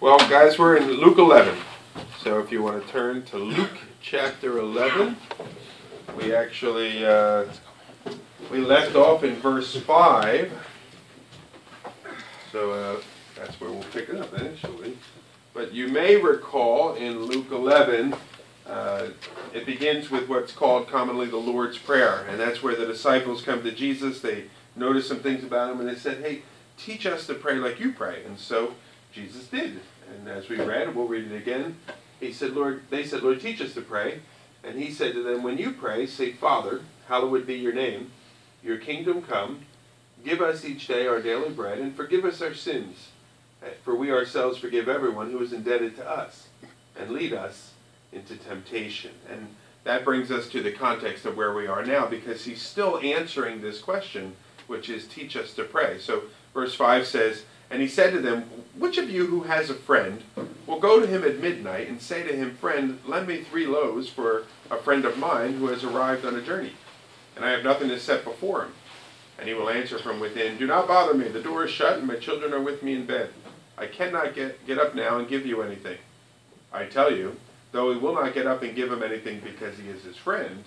Well, guys, we're in Luke 11. So if you want to turn to Luke chapter 11, we actually uh, we left off in verse 5. So uh, that's where we'll pick it up initially. But you may recall in Luke 11, uh, it begins with what's called commonly the Lord's Prayer. And that's where the disciples come to Jesus. They notice some things about him and they said, Hey, teach us to pray like you pray. And so Jesus did. And as we read, we'll read it again. He said, Lord, they said, Lord, teach us to pray. And he said to them, When you pray, say, Father, hallowed be your name, your kingdom come, give us each day our daily bread, and forgive us our sins. For we ourselves forgive everyone who is indebted to us, and lead us into temptation. And that brings us to the context of where we are now, because he's still answering this question, which is teach us to pray. So verse 5 says, and he said to them, Which of you who has a friend will go to him at midnight and say to him, Friend, lend me three loaves for a friend of mine who has arrived on a journey, and I have nothing to set before him? And he will answer from within, Do not bother me. The door is shut, and my children are with me in bed. I cannot get, get up now and give you anything. I tell you, though he will not get up and give him anything because he is his friend,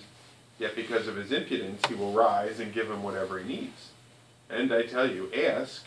yet because of his impudence he will rise and give him whatever he needs. And I tell you, ask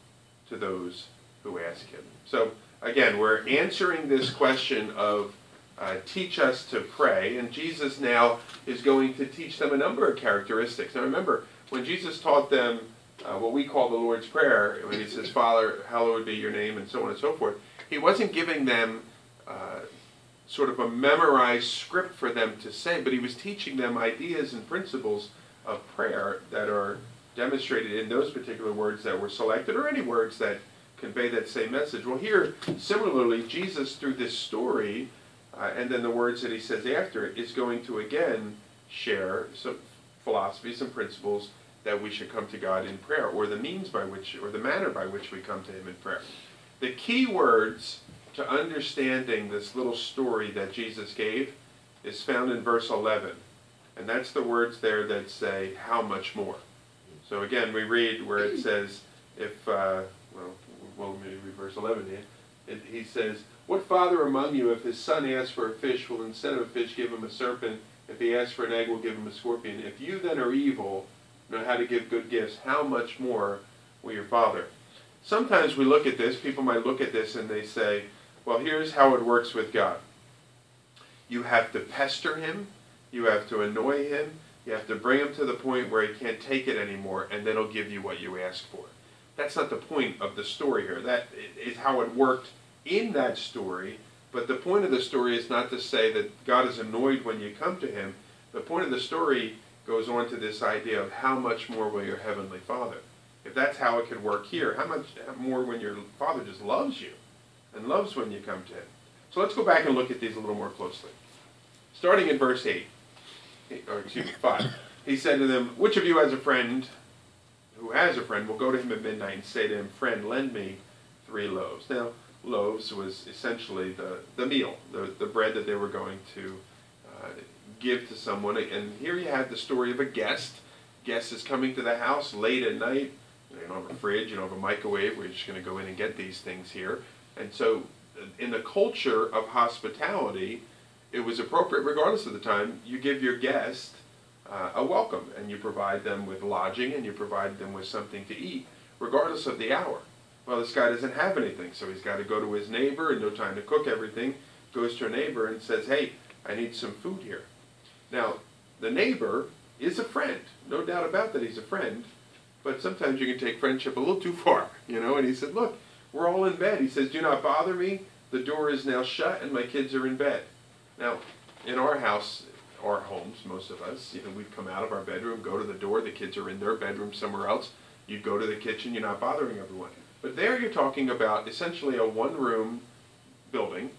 to those who ask him. So again, we're answering this question of uh, teach us to pray, and Jesus now is going to teach them a number of characteristics. Now remember, when Jesus taught them uh, what we call the Lord's Prayer, when he says, Father, hallowed be your name, and so on and so forth, he wasn't giving them uh, sort of a memorized script for them to say, but he was teaching them ideas and principles of prayer that are demonstrated in those particular words that were selected, or any words that convey that same message. Well, here, similarly, Jesus, through this story, uh, and then the words that he says after it, is going to again share some philosophies and principles that we should come to God in prayer, or the means by which, or the manner by which we come to Him in prayer. The key words to understanding this little story that Jesus gave is found in verse 11. And that's the words there that say, How much more? So again, we read where it says, if, uh, well, well, maybe verse 11 here. It, he says, What father among you, if his son asks for a fish, will instead of a fish give him a serpent? If he asks for an egg, will give him a scorpion? If you then are evil, know how to give good gifts, how much more will your father? Sometimes we look at this, people might look at this and they say, well, here's how it works with God. You have to pester him, you have to annoy him, you have to bring him to the point where he can't take it anymore, and then he'll give you what you ask for. That's not the point of the story here. That is how it worked in that story. But the point of the story is not to say that God is annoyed when you come to him. The point of the story goes on to this idea of how much more will your heavenly Father. If that's how it could work here, how much more when your Father just loves you and loves when you come to him. So let's go back and look at these a little more closely. Starting in verse 8 or excuse me, five. He said to them, Which of you has a friend who has a friend will go to him at midnight and say to him, Friend, lend me three loaves. Now, loaves was essentially the, the meal, the, the bread that they were going to uh, give to someone. And here you have the story of a guest. Guest is coming to the house late at night. You don't have a fridge, you don't have a microwave. We're just going to go in and get these things here. And so, in the culture of hospitality, it was appropriate, regardless of the time, you give your guest uh, a welcome and you provide them with lodging and you provide them with something to eat, regardless of the hour. Well, this guy doesn't have anything, so he's got to go to his neighbor and no time to cook everything. Goes to a neighbor and says, Hey, I need some food here. Now, the neighbor is a friend, no doubt about that he's a friend, but sometimes you can take friendship a little too far, you know. And he said, Look, we're all in bed. He says, Do not bother me. The door is now shut and my kids are in bed. Now, in our house, our homes, most of us, you know, we'd come out of our bedroom, go to the door, the kids are in their bedroom somewhere else. You'd go to the kitchen, you're not bothering everyone. But there you're talking about essentially a one room building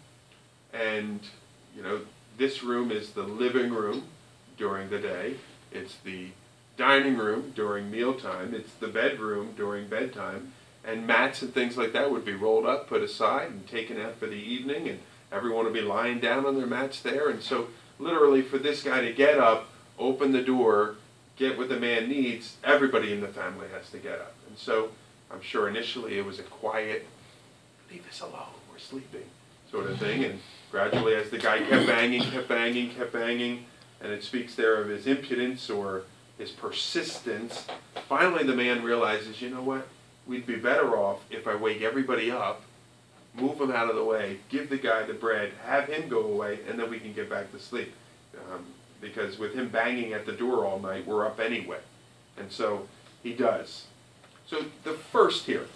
And, you know, this room is the living room during the day. It's the dining room during mealtime. It's the bedroom during bedtime. And mats and things like that would be rolled up, put aside, and taken out for the evening. And everyone would be lying down on their mats there. And so, literally, for this guy to get up, open the door, get what the man needs, everybody in the family has to get up. And so, I'm sure initially it was a quiet, leave us alone, we're sleeping, sort of thing. And gradually, as the guy kept banging, kept banging, kept banging, and it speaks there of his impudence or his persistence, finally the man realizes, you know what? We'd be better off if I wake everybody up, move him out of the way, give the guy the bread, have him go away, and then we can get back to sleep. Um, because with him banging at the door all night, we're up anyway. And so he does. So the first here,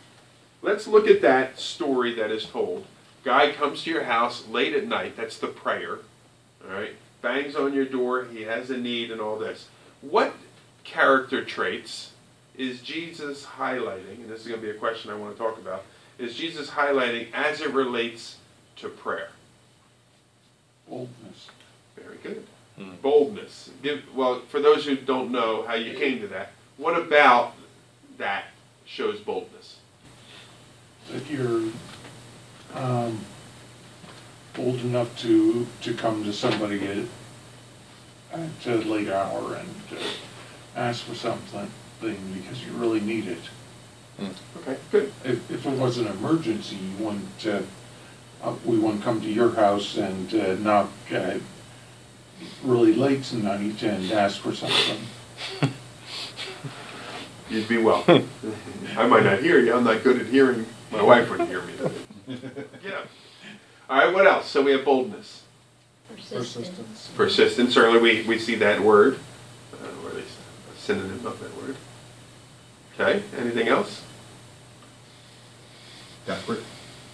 let's look at that story that is told. Guy comes to your house late at night, that's the prayer, all right? Bangs on your door, he has a need and all this. What character traits is Jesus highlighting, and this is going to be a question I want to talk about, is Jesus highlighting as it relates to prayer? Boldness. Very good. Hmm. Boldness. Give well for those who don't know how you came to that. What about that shows boldness? That you're um, bold enough to to come to somebody at, at a late hour and uh, ask for something because you really need it. Mm. Okay, good. If, if it was an emergency, you wouldn't, uh, uh, we wouldn't come to your house and uh, knock uh, really late tonight and ask for something. You'd be well. I might not hear you. I'm not good at hearing. My wife wouldn't hear me. yeah. All right, what else? So we have boldness. Persistence. Persistence. Certainly we, we see that word, uh, or at least a synonym of that word. Okay, anything else? Desperate?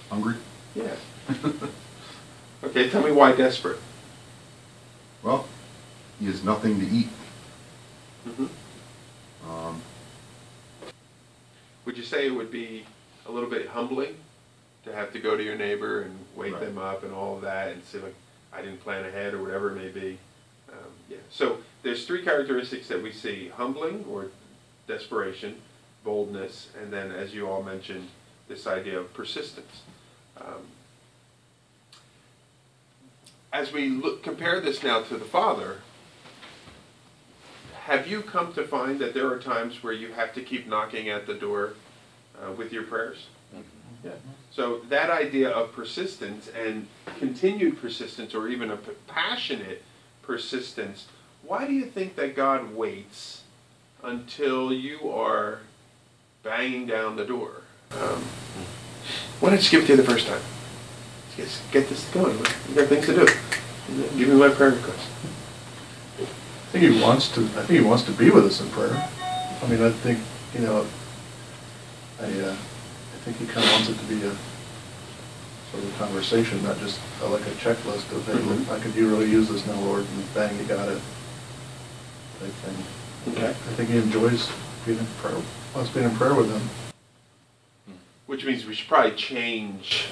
Hungry? Yeah. okay, tell me why desperate. Well, he has nothing to eat. Mm-hmm. Um, would you say it would be a little bit humbling to have to go to your neighbor and wake right. them up and all of that and say, like, I didn't plan ahead or whatever it may be? Um, yeah. So there's three characteristics that we see: humbling or desperation, boldness, and then, as you all mentioned, this idea of persistence. Um, as we look, compare this now to the Father, have you come to find that there are times where you have to keep knocking at the door uh, with your prayers? Mm-hmm. Yeah. So that idea of persistence and continued persistence, or even a passionate persistence, why do you think that God waits until you are banging down the door? Um, why not just give it to you the first time? Let's get this going. We got things to do. Give me my prayer request. I think he wants to. I think he wants to be with us in prayer. I mean, I think you know. I uh, I think he kind of wants it to be a sort of a conversation, not just uh, like a checklist of hey, mm-hmm. I could you really use this now, Lord, and bang, you got it. Type thing. Okay. I think he enjoys being in prayer. Wants being in prayer with him. Which means we should probably change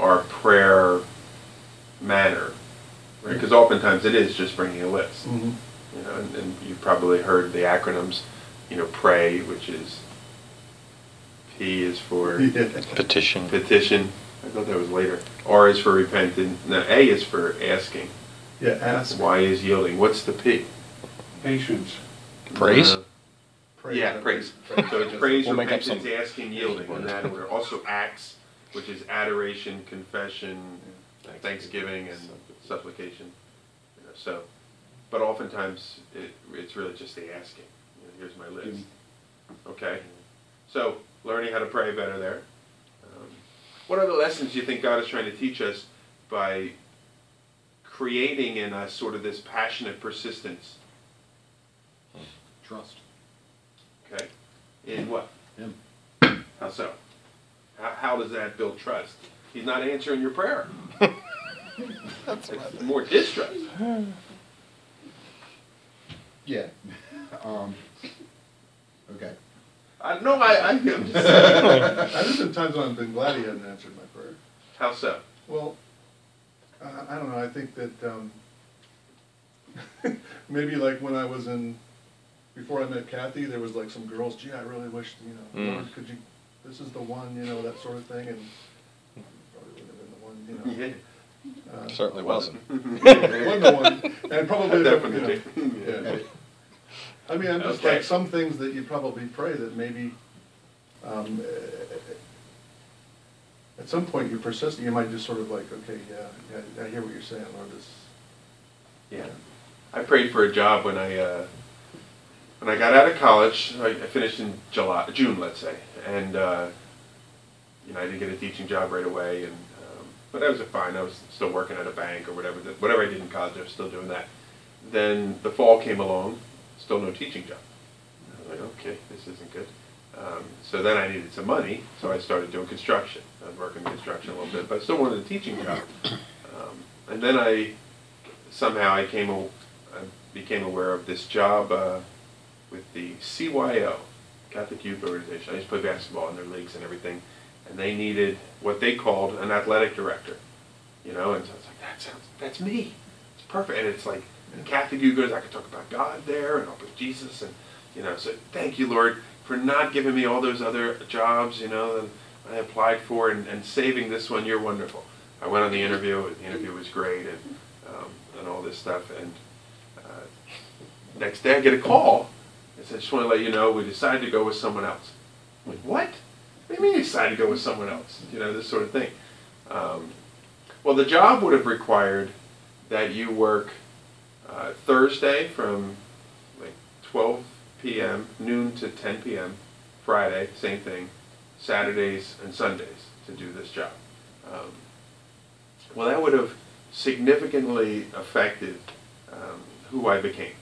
our prayer manner, right? Because oftentimes it is just bringing a list. Mm-hmm. You know, and, and you've probably heard the acronyms. You know, pray, which is P is for petition. Petition. I thought that was later. R is for repenting. No, A is for asking. Yeah, ask. Y is yielding. What's the P? Patience. Praise. Praise. Yeah, praise. So it's praise, we'll repentance, asking, yielding, and that order. Also acts, which is adoration, confession, thanksgiving, and supplication. You know, so, but oftentimes it, it's really just the asking. You know, here's my list. Okay. So learning how to pray better there. Um, what the lessons you think God is trying to teach us by creating in us sort of this passionate persistence? Trust. Okay. In what? Him. How so? How, how does that build trust? He's not answering your prayer. That's it's more distrust. Yeah. Um, okay. I, no, I, I, am just There's been times when I've been glad he hadn't answered my prayer. How so? Well, I, I don't know, I think that, um, maybe like when I was in, before I met Kathy, there was like some girls, gee, I really wish, you know, Mm. Lord, could you, this is the one, you know, that sort of thing, and probably wouldn't have been the one, you know. Uh, Certainly wasn't. wasn't the one, and probably, you know, Definitely. yeah. I mean, I'm just Okay. like, some things that you probably pray that maybe, um, at some point you persist, you might just sort of like, okay, yeah, yeah, I hear what you're saying, Lord, this, Yeah, I prayed for a job when I uh, when I got out of college. I, finished in July, June, let's say, and uh, you know I didn't get a teaching job right away, and um, but I was fine. I was still working at a bank or whatever. Whatever I did in college, I was still doing that. Then the fall came along, still no teaching job. I was like, okay, this isn't good. Um, so then I needed some money, so I started doing construction. I was working in construction a little bit, but I still wanted a teaching job. Um, and then I somehow I came, I became aware of this job uh, with the CYO, Catholic Youth Organization. I used to play basketball in their leagues and everything, and they needed what they called an athletic director. You know, and so I was like, that sounds, that's me. It's perfect. And it's like and Catholic Youth Goes, I could talk about God there and I'll put Jesus and you know. So thank you, Lord, for not giving me all those other jobs. You know, that I applied for and, and saving this one. You're wonderful. I went on the interview. The interview was great and um, and all this stuff. And uh, next day, I get a call. Said, "Just want to let you know, we decided to go with someone else." I'm like, "What? What do you mean you decided to go with someone else?" You know, this sort of thing. Um, well, the job would have required that you work uh, Thursday from like 12 p.m. noon to 10 p.m. Friday, same thing. Saturdays and Sundays to do this job. Um, well, that would have significantly affected um, who I became,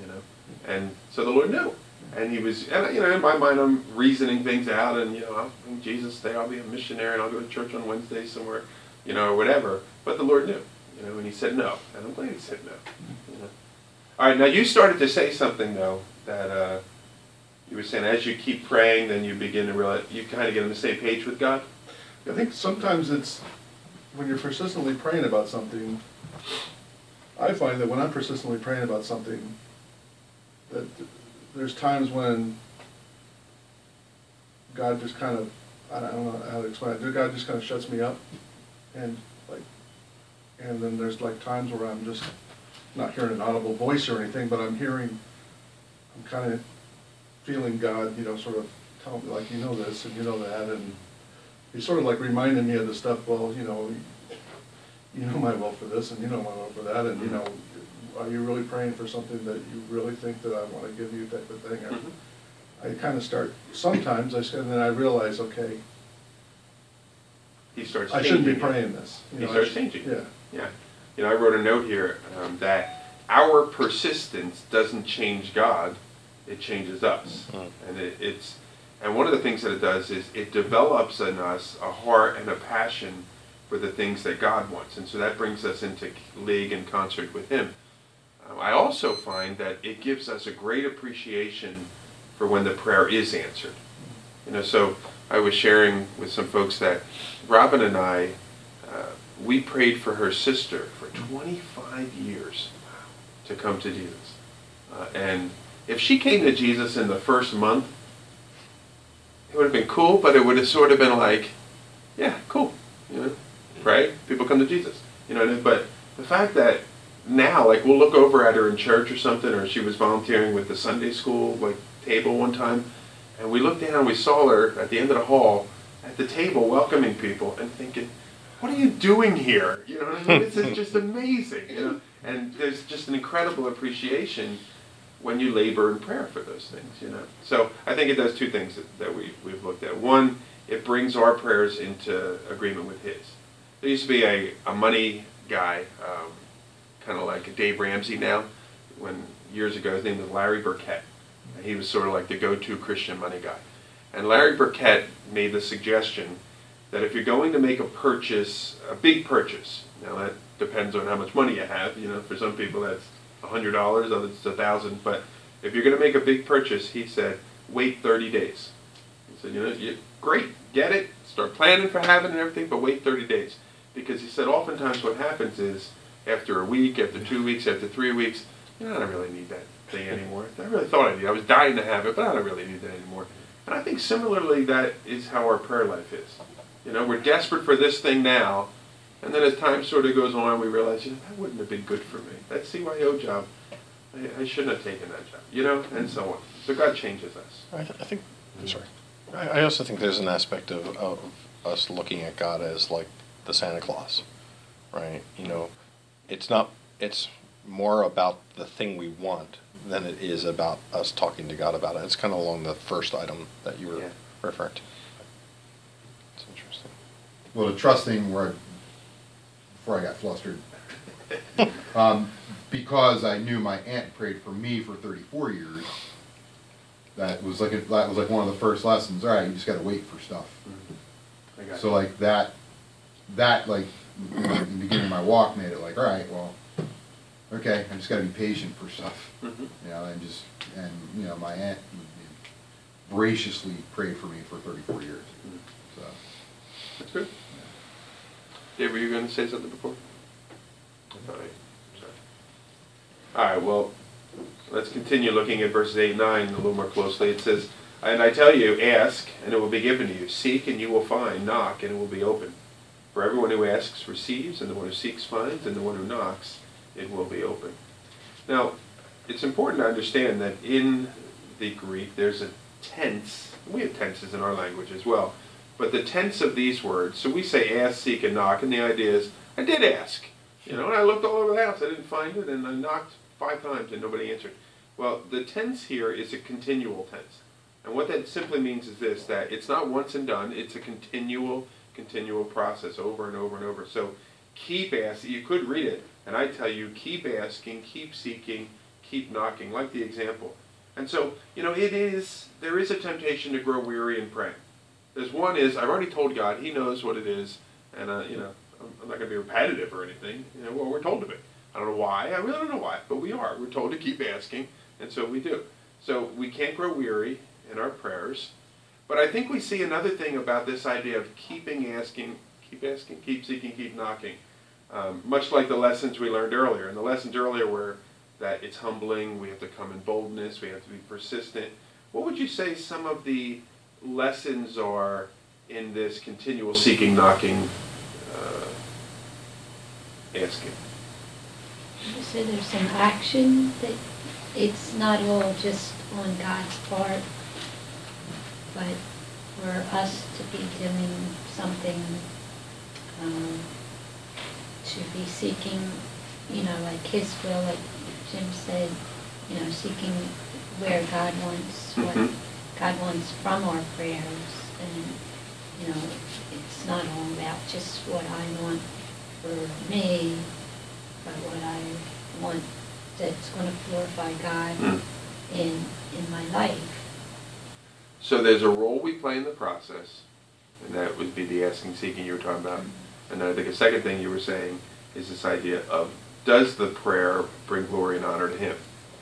you know. And so the Lord knew, and He was, and you know, in my mind, I'm reasoning things out, and you know, I'll, in Jesus' day, I'll be a missionary, and I'll go to church on Wednesday somewhere, you know, or whatever. But the Lord knew, you know, and He said no, and I'm glad He said no. You know. All right, now you started to say something though that uh, you were saying as you keep praying, then you begin to realize you kind of get on the same page with God. I think sometimes it's, when you're persistently praying about something, I find that when I'm persistently praying about something, that there's times when God just kind of, I don't know how to explain it, God just kind of shuts me up, and like, and then there's like times where I'm just not hearing an audible voice or anything, but I'm hearing, I'm kind of feeling God, you know, sort of tell me, like, you know this and you know that, and he's sort of like reminding me of the stuff, well, you know, you know my will for this and you know my will for that, and you know, are you really praying for something that you really think that I want to give you type of thing? Mhm. I kind of start, sometimes I, and then I realize, okay, He starts. I shouldn't be changing it. praying this. you He know, starts should- changing. Yeah, Yeah. You know, I wrote a note here um, that our persistence doesn't change God, it changes us. Mhm. And it, it's and one of the things that it does is it develops in us a heart and a passion for the things that God wants. And so that brings us into league and concert with Him. I also find that it gives us a great appreciation for when the prayer is answered. You know, so I was sharing with some folks that Robin and I, uh, we prayed for her sister for 25 years to come to Jesus. Uh, and if she came to Jesus in the first month, it would have been cool, but it would have sort of been like, yeah, cool, you know, right? People come to Jesus, you know. But the fact that now, like, we'll look over at her in church or something, or she was volunteering with the Sunday school like table one time, and we looked down, and we saw her at the end of the hall at the table welcoming people, and thinking, what are you doing here? You know what I mean? This is just amazing, you know. And there's just an incredible appreciation when you labor in prayer for those things, you know. So I think it does two things that, that we, we've looked at. One, it brings our prayers into agreement with His. There used to be a, a money guy, um, kind of like Dave Ramsey now, when years ago his name was Larry Burkett. And he was sort of like the go-to Christian money guy. And Larry Burkett made the suggestion that if you're going to make a purchase, a big purchase, now that depends on how much money you have. You know, for some people that's hundred dollars, others it's a thousand. But if you're going to make a big purchase, he said, wait 30 days. He said, you know, you, great, get it, start planning for having and everything, but wait 30 days Because he said oftentimes what happens is after a week, after two weeks, after three weeks, you know, I don't really need that thing anymore. I really thought I did. I was dying to have it, but I don't really need that anymore. And I think similarly that is how our prayer life is. You know, we're desperate for this thing now, and then as time sort of goes on, we realize, you know, that wouldn't have been good for me. That CYO job, I, I shouldn't have taken that job. You know, and so on. So God changes us. I, th- I think, hmm. I'm sorry. I, I also think there's an aspect of, of us looking at God as like the Santa Claus, right? You know, it's not, it's more about the thing we want than it is about us talking to God about it. It's kind of along the first item that you were Yeah. referring to. It's interesting. Well, the trusting where, I- before I got flustered, um, because I knew my aunt prayed for me for thirty-four years, that was like, a- that was like one of the first lessons, all right, you just gotta wait for stuff. I got So you. like that, that like, in the beginning of my walk made it like, all right, well, okay, I just gotta be patient for stuff. Mhm. You know, and just, and, you know, my aunt graciously prayed for me for thirty-four years, so. That's good. Dave, were you going to say something before? All right. Sorry. All right. Well, let's continue looking at verses eight and nine a little more closely. It says, "And I tell you, ask, and it will be given to you; seek, and you will find; knock, and it will be opened. For everyone who asks receives, and the one who seeks finds, and the one who knocks, it will be open. Now, it's important to understand that in the Greek, there's a tense. We have tenses in our language as well. But the tense of these words, so we say ask, seek, and knock, and the idea is, I did ask. You know, and I looked all over the house, I didn't find it, and I knocked five times and nobody answered. Well, the tense here is a continual tense. And what that simply means is this, that it's not once and done, it's a continual, continual process over and over and over. So keep asking, you could read it, and I tell you, keep asking, keep seeking, keep knocking, like the example. And so, you know, it is, there is a temptation to grow weary in praying. There's one is I've already told God He knows what it is, and uh, you know I'm, I'm not going to be repetitive or anything. You know, well we're told to be. I don't know why. I really don't know why, but we are. We're told to keep asking, and so we do. So we can't grow weary in our prayers. But I think we see another thing about this idea of keeping asking, keep asking, keep seeking, keep knocking. Um, much like the lessons we learned earlier, and the lessons earlier were that it's humbling. We have to come in boldness. We have to be persistent. What would you say some of the lessons are in this continual seeking, knocking, uh, asking. You said there's some action that it's not all just on God's part, but for us to be doing something, um, to be seeking, you know, like His will, like Jim said, you know, seeking where God wants, what Mhm. God wants from our prayers, and, you know, it's not all about just what I want for me, but what I want that's gonna glorify God Mm. in, in my life. So there's a role we play in the process, and that would be the asking, seeking you were talking about. And I think a second thing you were saying is this idea of does the prayer bring glory and honor to Him?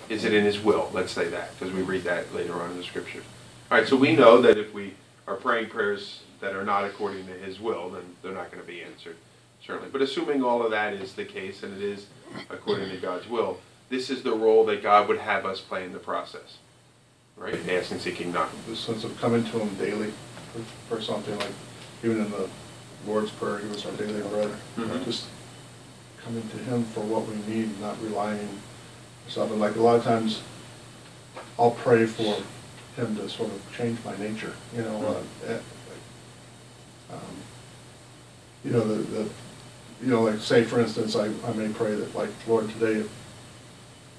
Is it in His will? Let's say that, because we read that later on in the scripture. All right, so we know that if we are praying prayers that are not according to His will, then they're not going to be answered, certainly. But assuming all of that is the case and it is according to God's will, this is the role that God would have us play in the process, right? And Asking, seeking, knocking. The sense of coming to him daily for, for something like, even in the Lord's Prayer, he was our daily bread. Mhm. Just coming to him for what we need, not relying on something. Like a lot of times, I'll pray for him to sort of change my nature, you know, uh, eh, um, you know, the, the, you know, like say for instance, I, I may pray that like, Lord, today,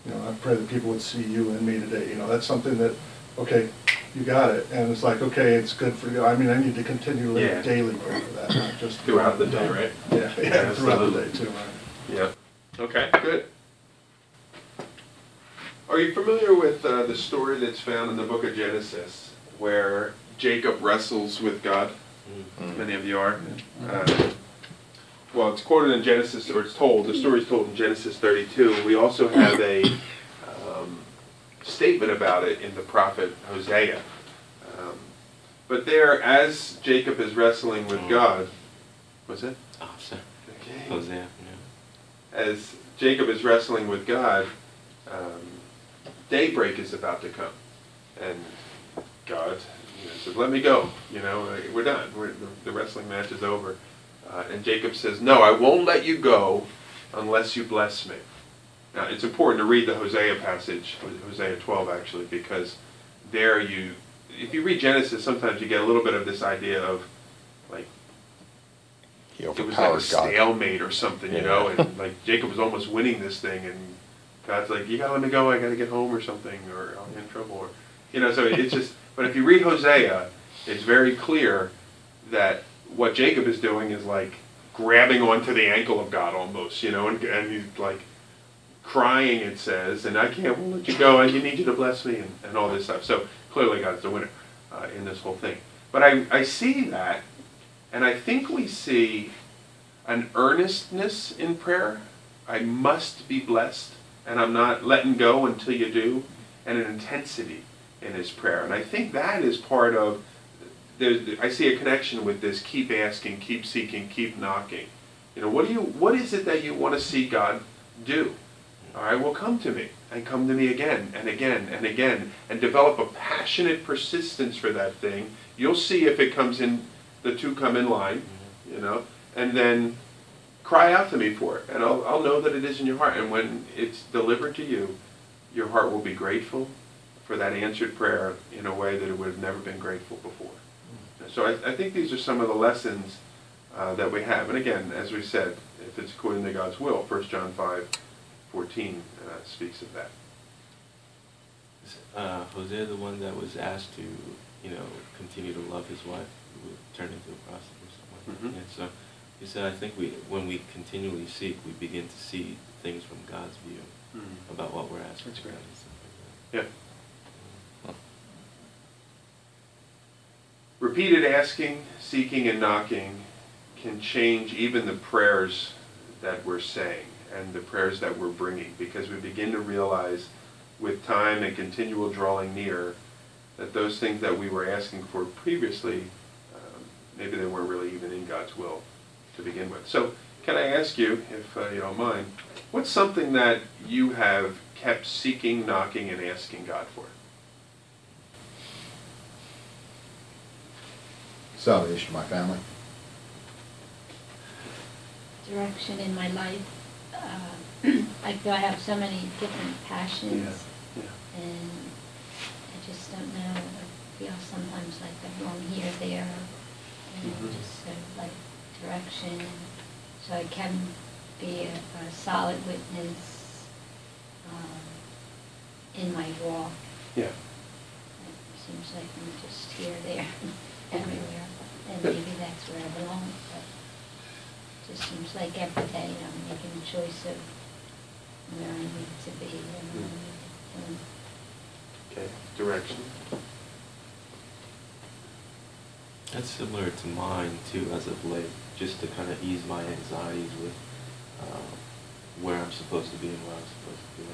you know, I pray that people would see you and me today, you know, that's something that, okay, you got it, and it's like, okay, it's good for you, I mean, I need to continue continually, Yeah. daily pray for that, not just. Throughout the day, right? Yeah, yeah, throughout the Absolutely. day too, right. Yeah. Okay, good. Are you familiar with uh, the story that's found in the book of Genesis where Jacob wrestles with God? Many of you are. Uh, well, it's quoted in Genesis, or it's told, the story's told in Genesis 32. We also have a um, statement about it in the prophet Hosea. Um, but there, as Jacob is wrestling with God, was it? Oh, sorry. Okay. Hosea. Yeah. As Jacob is wrestling with God, um, daybreak is about to come, and God you know, says, "Let me go. You know, we're done. We're, the, the wrestling match is over." Uh, and Jacob says, "No, I won't let you go unless you bless me." Now, it's important to read the Hosea passage, Hosea 12 actually, because there you, if you read Genesis, sometimes you get a little bit of this idea of like He it was like a God. stalemate or something, you know, and like Jacob was almost winning this thing, and God's like, "You gotta let me go. I gotta get home or something, or I'll get in trouble." Or, you know, so it's just. But if you read Hosea, it's very clear that what Jacob is doing is like grabbing onto the ankle of God almost, you know, and, and he's like crying. It says, and I can't let you go. and you need you to bless me, and, and all this stuff. So clearly, God's the winner uh, in this whole thing. But I, I see that, and I think we see an earnestness in prayer. I must be blessed, and I'm not letting go until you do, and an intensity in his prayer. And I think that is part of. There's, I see a connection with this: keep asking, keep seeking, keep knocking. You know, what do you? What is it that you want to see God do? All right, well, come to me and come to me again and again and again and develop a passionate persistence for that thing. You'll see if it comes in, the two come in line, mm-hmm. you know, and then cry out to me for it, and I'll, I'll know that it is in your heart. And when it's delivered to you, your heart will be grateful for that answered prayer in a way that it would have never been grateful before. So I, I think these are some of the lessons uh, that we have. And again, as we said, if it's according to God's will, 1 John 5, 14 uh, speaks of that. Is uh, Hosea the one that was asked to, you know, continue to love his wife, who would turn into a prostitute or something? Mhm. Yeah, so he said, I think we, when we continually seek, we begin to see things from God's view about what we're asking. That's great. God and stuff like that. Yeah. Repeated asking, seeking, and knocking can change even the prayers that we're saying and the prayers that we're bringing because we begin to realize with time and continual drawing near that those things that we were asking for previously, um, maybe they weren't really even in God's will to begin with. So, can I ask you, if uh, you don't mind, what's something that you have kept seeking, knocking, and asking God for? Salvation of my family. direction in my life. Uh, I feel I have so many different passions, Yeah. and I just don't know. I feel sometimes like I'm going here, there, and Mhm. just sort of like direction, so I can be a, a solid witness um, in my walk. Yeah. It seems like I'm just here, there, everywhere, and maybe that's where I belong, but it just seems like every day I'm making a choice of where I need to be and what I need to do. Okay. Direction. That's similar to mine too, as of late, just to kind of ease my anxieties with uh, where I'm supposed to be and what I'm supposed to be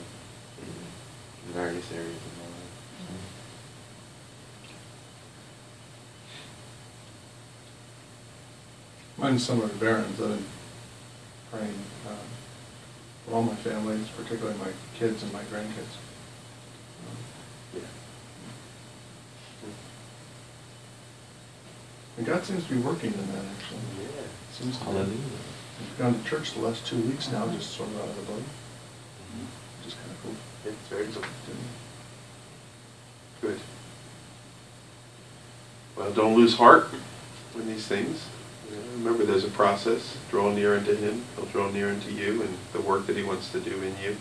in various areas of my life. Mine's similar to Baron's, I've been praying uh, for all my families, particularly my kids and my grandkids. Yeah. And God seems to be working in that, actually. Yeah. Seems to be. Hallelujah. I've gone to church the last two weeks now, just sort of out of the blue, Mhm. which is kind of cool. It's very good. Good. Well, don't lose heart in these things. Remember, there's a process. Draw near unto Him. He'll draw near unto you, and the work that He wants to do in you.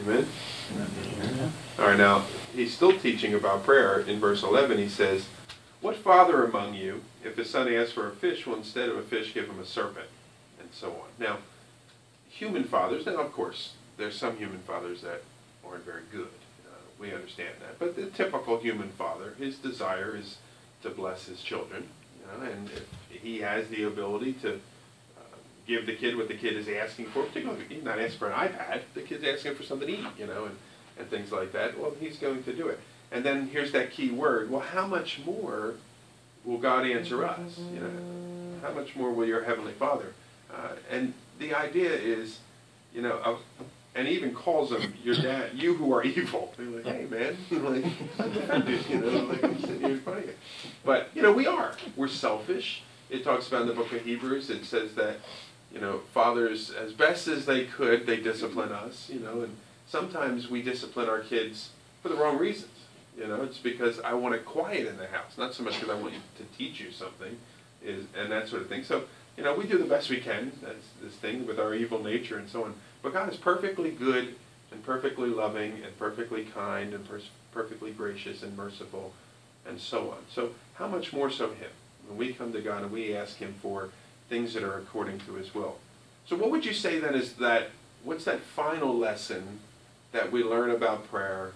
Amen. Amen. All right, now he's still teaching about prayer. In verse 11, he says, "What father among you, if his son asks for a fish, will instead of a fish give him a serpent?" And so on. Now, human fathers. Now, of course, there's some human fathers that aren't very good. Uh, we understand that. But the typical human father, his desire is to bless his children. And he has the ability to uh, give the kid what the kid is asking for, particularly not asking for an iPad, the kid's asking for something to eat, you know, and, and things like that, well, he's going to do it. And then here's that key word, well, how much more will God answer us? You know, how much more will your Heavenly Father uh, and the idea is, you know, of, and even calls them your dad, you who are evil. They're like, hey man, like I'm you know, like I'm sitting here in front of. But you know, we are. We're selfish. It talks about in the book of Hebrews. It says that, you know, fathers, as best as they could, they discipline us. You know, and sometimes we discipline our kids for the wrong reasons. You know, it's because I want it quiet in the house, not so much because I want to teach you something, is and that sort of thing. So, you know, we do the best we can. That's this thing with our evil nature and so on. But God is perfectly good and perfectly loving and perfectly kind and per- perfectly gracious and merciful and so on. So, how much more so Him? When we come to God and we ask Him for things that are according to His will. So, what would you say then is that? What's that final lesson that we learn about prayer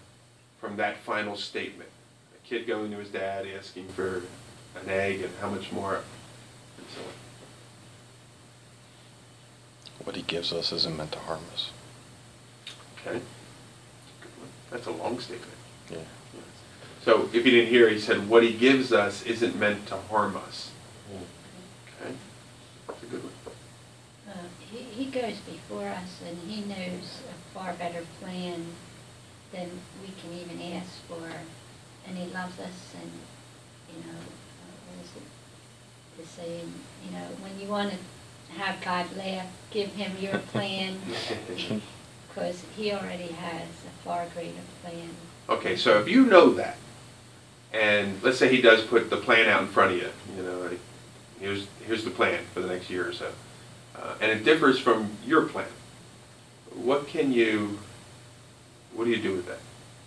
from that final statement? A kid going to his dad asking for an egg and how much more, and so on. What he gives us isn't meant to harm us. Okay. Good one. That's a long statement. Yeah. So if you didn't hear, he said, what he gives us isn't meant to harm us. Okay? That's a good one. Uh, He, he goes before us and he knows a far better plan than we can even ask for. And he loves us and, you know, uh, what is it, the saying, you know, when you want to have God laugh, give him your plan, because he already has a far greater plan. Okay, so if you know that, and let's say he does put the plan out in front of you, you know, like, here's, here's the plan for the next year or so, uh, and it differs from your plan, what can you, what do you do with that?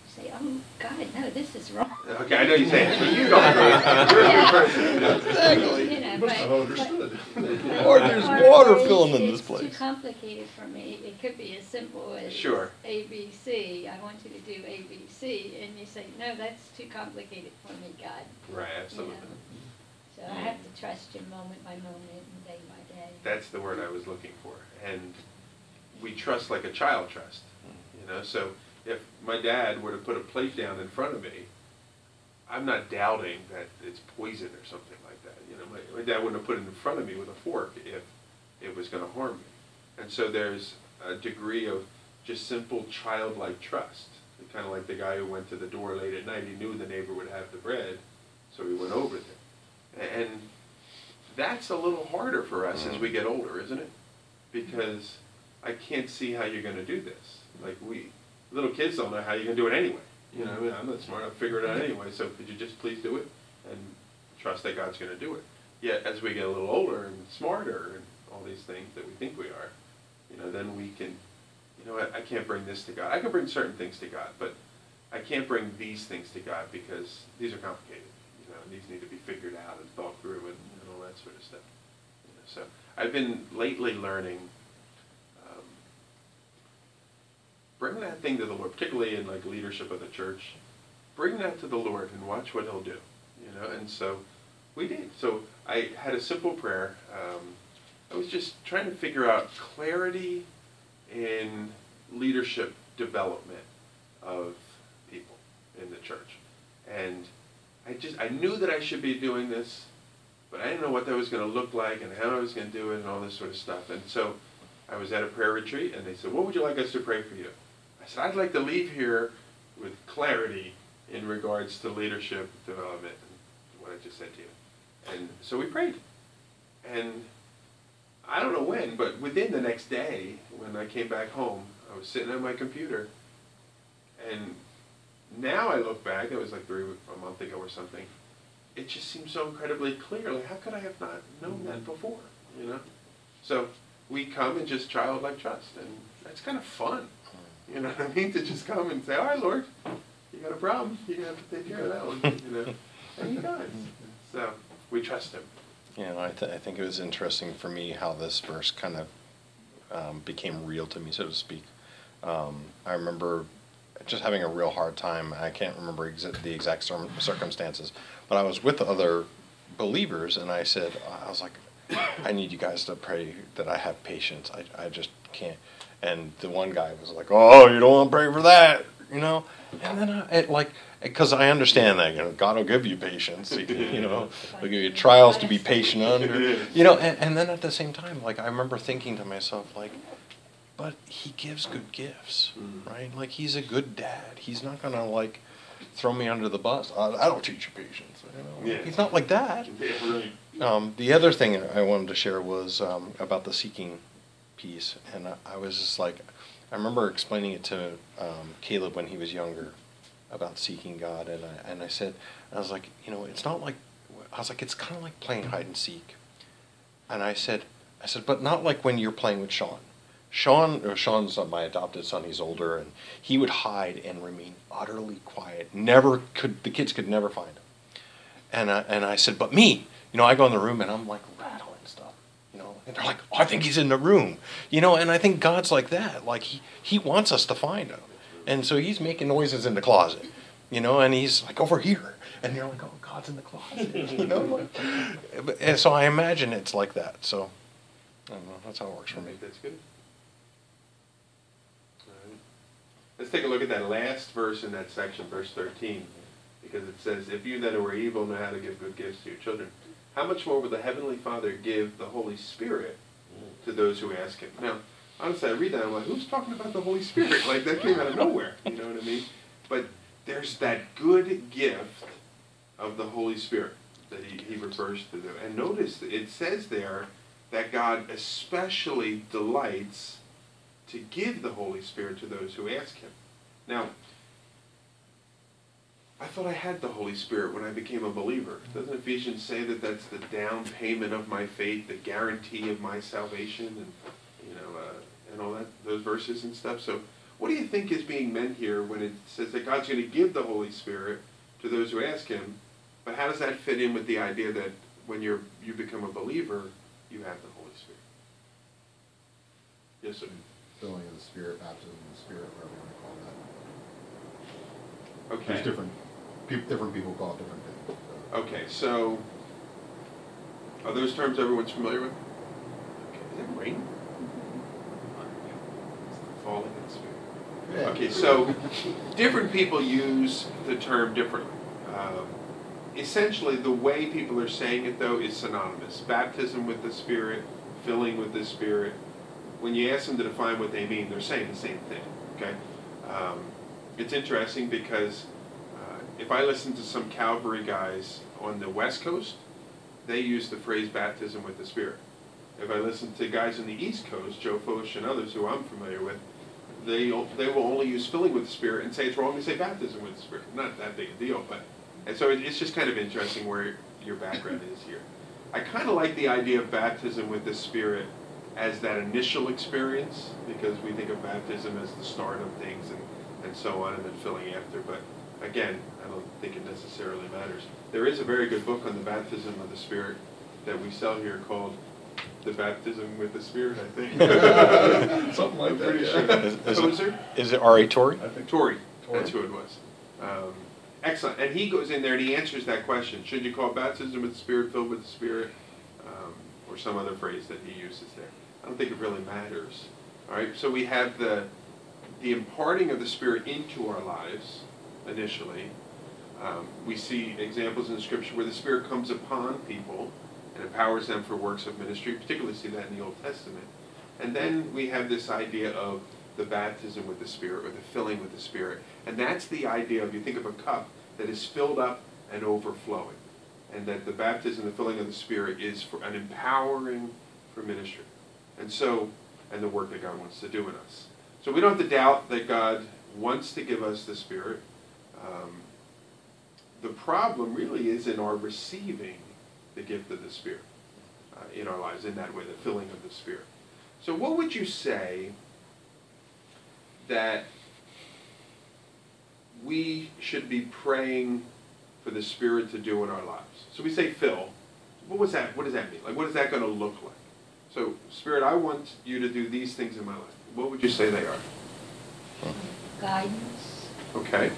Say, oh, God, no, this is wrong. Okay, I know you're saying, but you don't know. You're a good person. you know. You know, You must but- have but- understood. Or there's water or filling in it's- this place. It's too complicated for me. It could be as simple as Sure. A, B, C. I want you to do A, B, C, and you say, no, that's too complicated for me, God. Right, absolutely. So I have to trust you moment by moment and day by day. That's the word I was looking for. And we trust like a child trusts. You know, so if my dad were to put a plate down in front of me, I'm not doubting that it's poison or something like that. You know, my, dad wouldn't have put it in front of me with a fork if it was going to harm me. And so there's a degree of just simple childlike trust. Kind of like the guy who went to the door late at night. He knew the neighbor would have the bread, so he went over there. And that's a little harder for us as we mm-hmm. get older, isn't it? Because I can't see how you're going to do this. Like we, little kids don't know how you're going to do it anyway. You know, I mean, I'm not smart. enough to figure it out anyway. So could you just please do it and trust that God's going to do it? Yet as we get a little older and smarter and all these things that we think we are, you know, then we can, you know, I, I can't bring this to God. I can bring certain things to God, but I can't bring these things to God because these are complicated. You know, these need to be figured out and thought through and, and all that sort of stuff. You know, so I've been lately learning um, bring that thing to the Lord, particularly in like leadership of the church. Bring that to the Lord and watch what He'll do. You know, and so we did. So I had a simple prayer. Um, I was just trying to figure out clarity in leadership development of people in the church, and I just I knew that I should be doing this, but I didn't know what that was going to look like and how I was going to do it and all this sort of stuff. And so I was at a prayer retreat, and they said, "What would you like us to pray for you?" I said, "I'd like to leave here with clarity in regards to leadership development." And what I just said to you. And so we prayed, and I don't know when, but within the next day, when I came back home, I was sitting at my computer, and now I look back, it was like three, a month ago or something, it just seems so incredibly clear. Like, how could I have not known that mm-hmm. before, you know? So we come and just childlike trust, and that's kind of fun, you know what I mean? To just come and say, all right, Lord, you got a problem, you're going to have to take care of that one, you know? And he does. So we trust him. You know, I, th- I think it was interesting for me how this verse kind of um, became real to me, so to speak. Um, I remember just having a real hard time. I can't remember the exact cir- circumstances, but I was with other believers, and I said, I was like, I need you guys to pray that I have patience. I, I just can't. And the one guy was like, Oh, you don't want to pray for that. you know. And then I it, like because I understand that you know God will give you patience, you know, He'll give you trials to be patient under, you know. And, and then at the same time, like I remember thinking to myself, like, but He gives good gifts, Mm. right? Like He's a good dad. He's not gonna like throw me under the bus. I, I don't teach you patience. You know? Yeah. He's not like that. Um, the other thing I wanted to share was um, about the seeking piece, and I, I was just like, I remember explaining it to um, Caleb when he was younger about seeking God, and I and I said, I was like, you know, it's not like, I was like, it's kind of like playing hide and seek, and I said, I said, but not like when you're playing with Sean. Sean, or Sean's my adopted son. He's older, and he would hide and remain utterly quiet. Never could the kids could never find him. And I, and I said, but me, you know, I go in the room and I'm like rattling stuff, you know, and they're like, oh, I think he's in the room, you know, and I think God's like that. Like he, he wants us to find him. And so he's making noises in the closet, you know, and he's like over here. And you're like, oh, God's in the closet, you know. And so I imagine it's like that. So I don't know. That's how it works for me. that's good. Let's take a look at that last verse in that section, verse 13, because it says, If you that are evil know how to give good gifts to your children, how much more will the Heavenly Father give the Holy Spirit to those who ask Him? Now, honestly, I read that, I'm like, who's talking about the Holy Spirit? Like, that came out of nowhere, you know what I mean? But there's that good gift of the Holy Spirit that he, he refers to them. And notice it says there that God especially delights to give the Holy Spirit to those who ask him. Now, I thought I had the Holy Spirit when I became a believer. Doesn't Ephesians say that that's the down payment of my faith, the guarantee of my salvation, and you know, uh, and all that, those verses and stuff. So, what do you think is being meant here when it says that God's going to give the Holy Spirit to those who ask Him? But how does that fit in with the idea that when you're you become a believer, you have the Holy Spirit? Yes, sir. Filling of the Spirit, baptism of the Spirit, whatever you want to call that. Okay. There's different, different people call it different things. so. Okay, so are those terms everyone's familiar with? Okay, is it rain? It's not falling, it's Yeah. Okay, so different people use the term differently. Um, essentially, the way people are saying it, though, is synonymous. Baptism with the Spirit, filling with the Spirit. When you ask them to define what they mean, they're saying the same thing. Okay, um, it's interesting because uh, if I listen to some Calvary guys on the West Coast, they use the phrase baptism with the Spirit. If I listen to guys on the East Coast, Joe Focht and others who I'm familiar with, they they will only use filling with the Spirit and say it's wrong to say baptism with the Spirit. Not that big a deal, but and so it, it's just kind of interesting where your background is here. I kind of like the idea of baptism with the Spirit as that initial experience because we think of baptism as the start of things and, and so on, and then filling after. But again, I don't think it necessarily matters. There is a very good book on the baptism of the Spirit that we sell here called The Baptism with the Spirit, I think. Something like I'm that, pretty yeah. sure. Is, is Poser? it, is it R.A. Torrey? I think Torrey, Torrey. that's who it was. Um, excellent. And he goes in there and he answers that question. Should you call baptism with the Spirit, filled with the Spirit, um, or some other phrase that he uses there? I don't think it really matters. All right, so we have the, the imparting of the Spirit into our lives initially. Um, we see examples in the Scripture where the Spirit comes upon people and empowers them for works of ministry. Particularly see that in the Old Testament. And then we have this idea of the baptism with the Spirit or the filling with the Spirit. And that's the idea of, you think of a cup that is filled up and overflowing. And that the baptism, the filling of the Spirit is for an empowering for ministry. And so, and the work that God wants to do in us. So we don't have to doubt that God wants to give us the Spirit. Um, the problem really is in our receiving the gift of the Spirit uh, in our lives, in that way, the filling of the Spirit. So, what would you say that we should be praying for the Spirit to do in our lives? So we say fill. What was that? What does that mean? Like, what is that going to look like? So, Spirit, I want you to do these things in my life. What would you say they are? Guidance, Okay.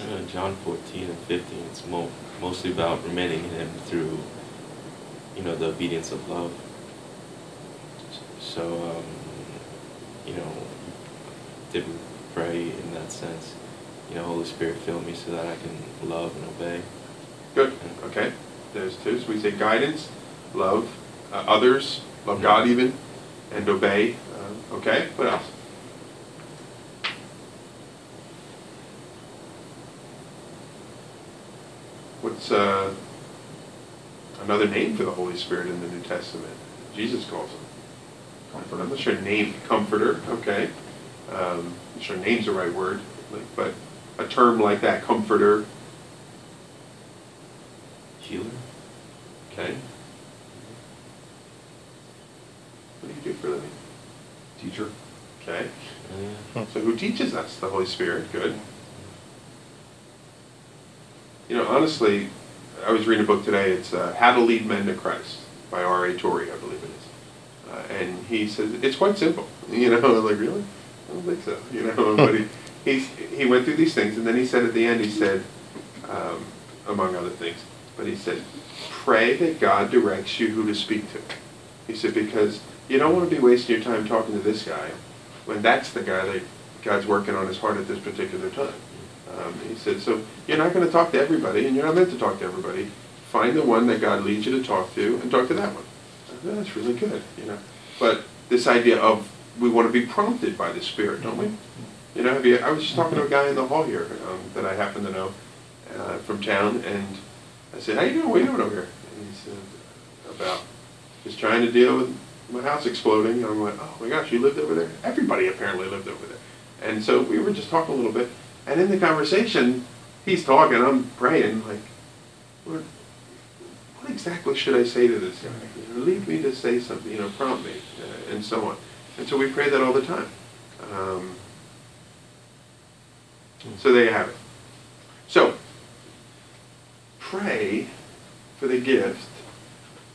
Uh, John 14 and 15, it's mo- mostly about remaining in Him through, you know, the obedience of love. So, um, you know, did we pray in that sense. You know, Holy Spirit, fill me so that I can love and obey. Good. Okay. There's two. So we say guidance, love uh, others, love God even, and obey. Uh, okay. What else? What's uh, another name for the Holy Spirit in the New Testament? Jesus calls him. Comforter. I'm not sure name comforter. Okay. Um, I'm not sure name's the right word, like, but a term like that, comforter. Healer? Okay. What do you do for a living? Teacher. Okay. Yeah. So who teaches us? The Holy Spirit. Good. You know, honestly, I was reading a book today. It's uh, How to Lead Men to Christ by R.A. Torrey, I believe it is. Uh, and he says it's quite simple. You know, I'm like really? I don't think so. You know, but he he's, he went through these things, and then he said at the end, he said, um, among other things, but he said, pray that God directs you who to speak to. He said because you don't want to be wasting your time talking to this guy when that's the guy that God's working on his heart at this particular time. Um, he said, so you're not going to talk to everybody, and you're not meant to talk to everybody. Find the one that God leads you to talk to, and talk to that one. Said, That's really good, you know. But this idea of we want to be prompted by the Spirit, don't we? You know, have you, I was just talking to a guy in the hall here um, that I happen to know uh, from town, and I said, "How you doing? What are you doing over here?" And he said, "About just trying to deal with my house exploding." And I'm like, "Oh my gosh, you lived over there?" Everybody apparently lived over there, and so we were just talking a little bit, and in the conversation, he's talking, I'm praying, like, Lord, what exactly should I say to this guy? Lead me to say something, you know, prompt me, uh, and so on. And so we pray that all the time. Um, so there you have it. So, pray for the gift,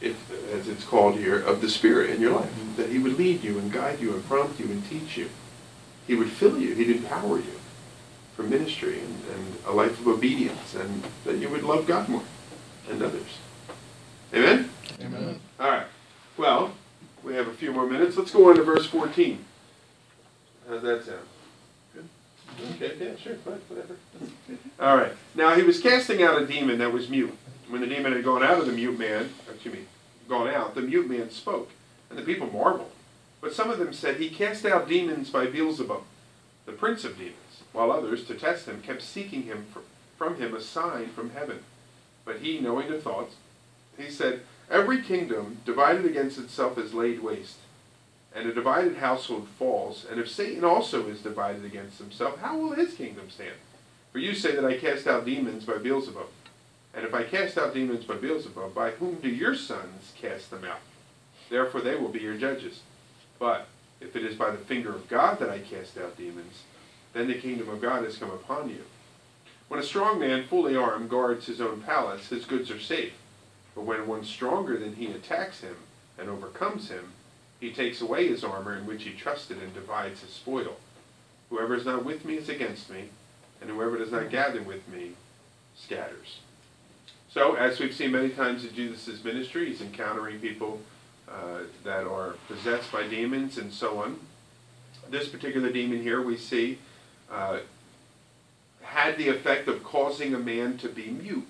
if, as it's called here, of the Spirit in your life. That He would lead you and guide you and prompt you and teach you. He would fill you. He'd empower you for ministry and, and a life of obedience and that you would love God more and others. Amen? Amen. All right. Well, we have a few more minutes. Let's go on to verse 14. How's that sound? Good? Okay, yeah, sure, fine, whatever. All right. Now he was casting out a demon that was mute. When the demon had gone out of the mute man, uh, excuse me, gone out, the mute man spoke, and the people marveled. But some of them said, He cast out demons by Beelzebub, the prince of demons, while others, to test him, kept seeking him fr- from him a sign from heaven. But he, knowing their thoughts, he said, Every kingdom divided against itself is laid waste, and a divided household falls. And if Satan also is divided against himself, how will his kingdom stand? For you say that I cast out demons by Beelzebub. And if I cast out demons by Beelzebub, by whom do your sons cast them out? Therefore they will be your judges. But if it is by the finger of God that I cast out demons, then the kingdom of God has come upon you. When a strong man, fully armed, guards his own palace, his goods are safe. But when one stronger than he attacks him and overcomes him, he takes away his armor in which he trusted and divides his spoil. Whoever is not with me is against me, and whoever does not gather with me scatters. So, as we've seen many times in Jesus' ministry, he's encountering people uh, that are possessed by demons and so on. This particular demon here we see uh, had the effect of causing a man to be mute.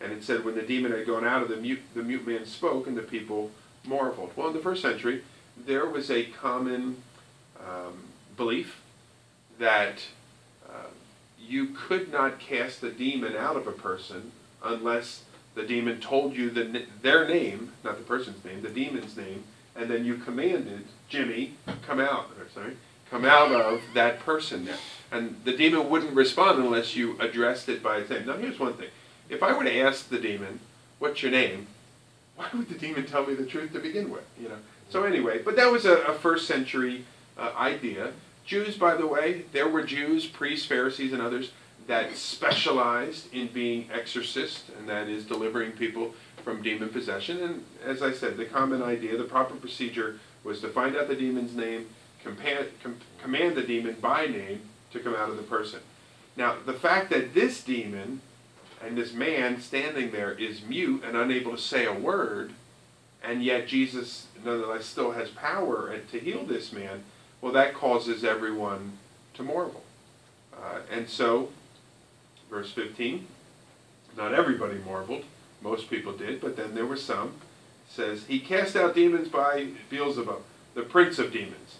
And it said when the demon had gone out of the mute, the mute man spoke, and the people marveled. Well, in the first century, there was a common um, belief that uh, you could not cast the demon out of a person unless the demon told you the, their name, not the person's name, the demon's name, and then you commanded Jimmy, come out, or sorry, come out of that person now. And the demon wouldn't respond unless you addressed it by its name. Now, here's one thing. If I were to ask the demon, what's your name? Why would the demon tell me the truth to begin with? You know. So anyway, but that was a, a first century uh, idea. Jews, by the way, there were Jews, priests, Pharisees, and others that specialized in being exorcists, and that is delivering people from demon possession. And as I said, the common idea, the proper procedure was to find out the demon's name, com- command the demon by name to come out of the person. Now, the fact that this demon and this man standing there is mute and unable to say a word, and yet Jesus nonetheless still has power to heal this man, well, that causes everyone to marvel. Uh, and so, verse 15, not everybody marveled. Most people did, but then there were some. says, He cast out demons by Beelzebub, the prince of demons.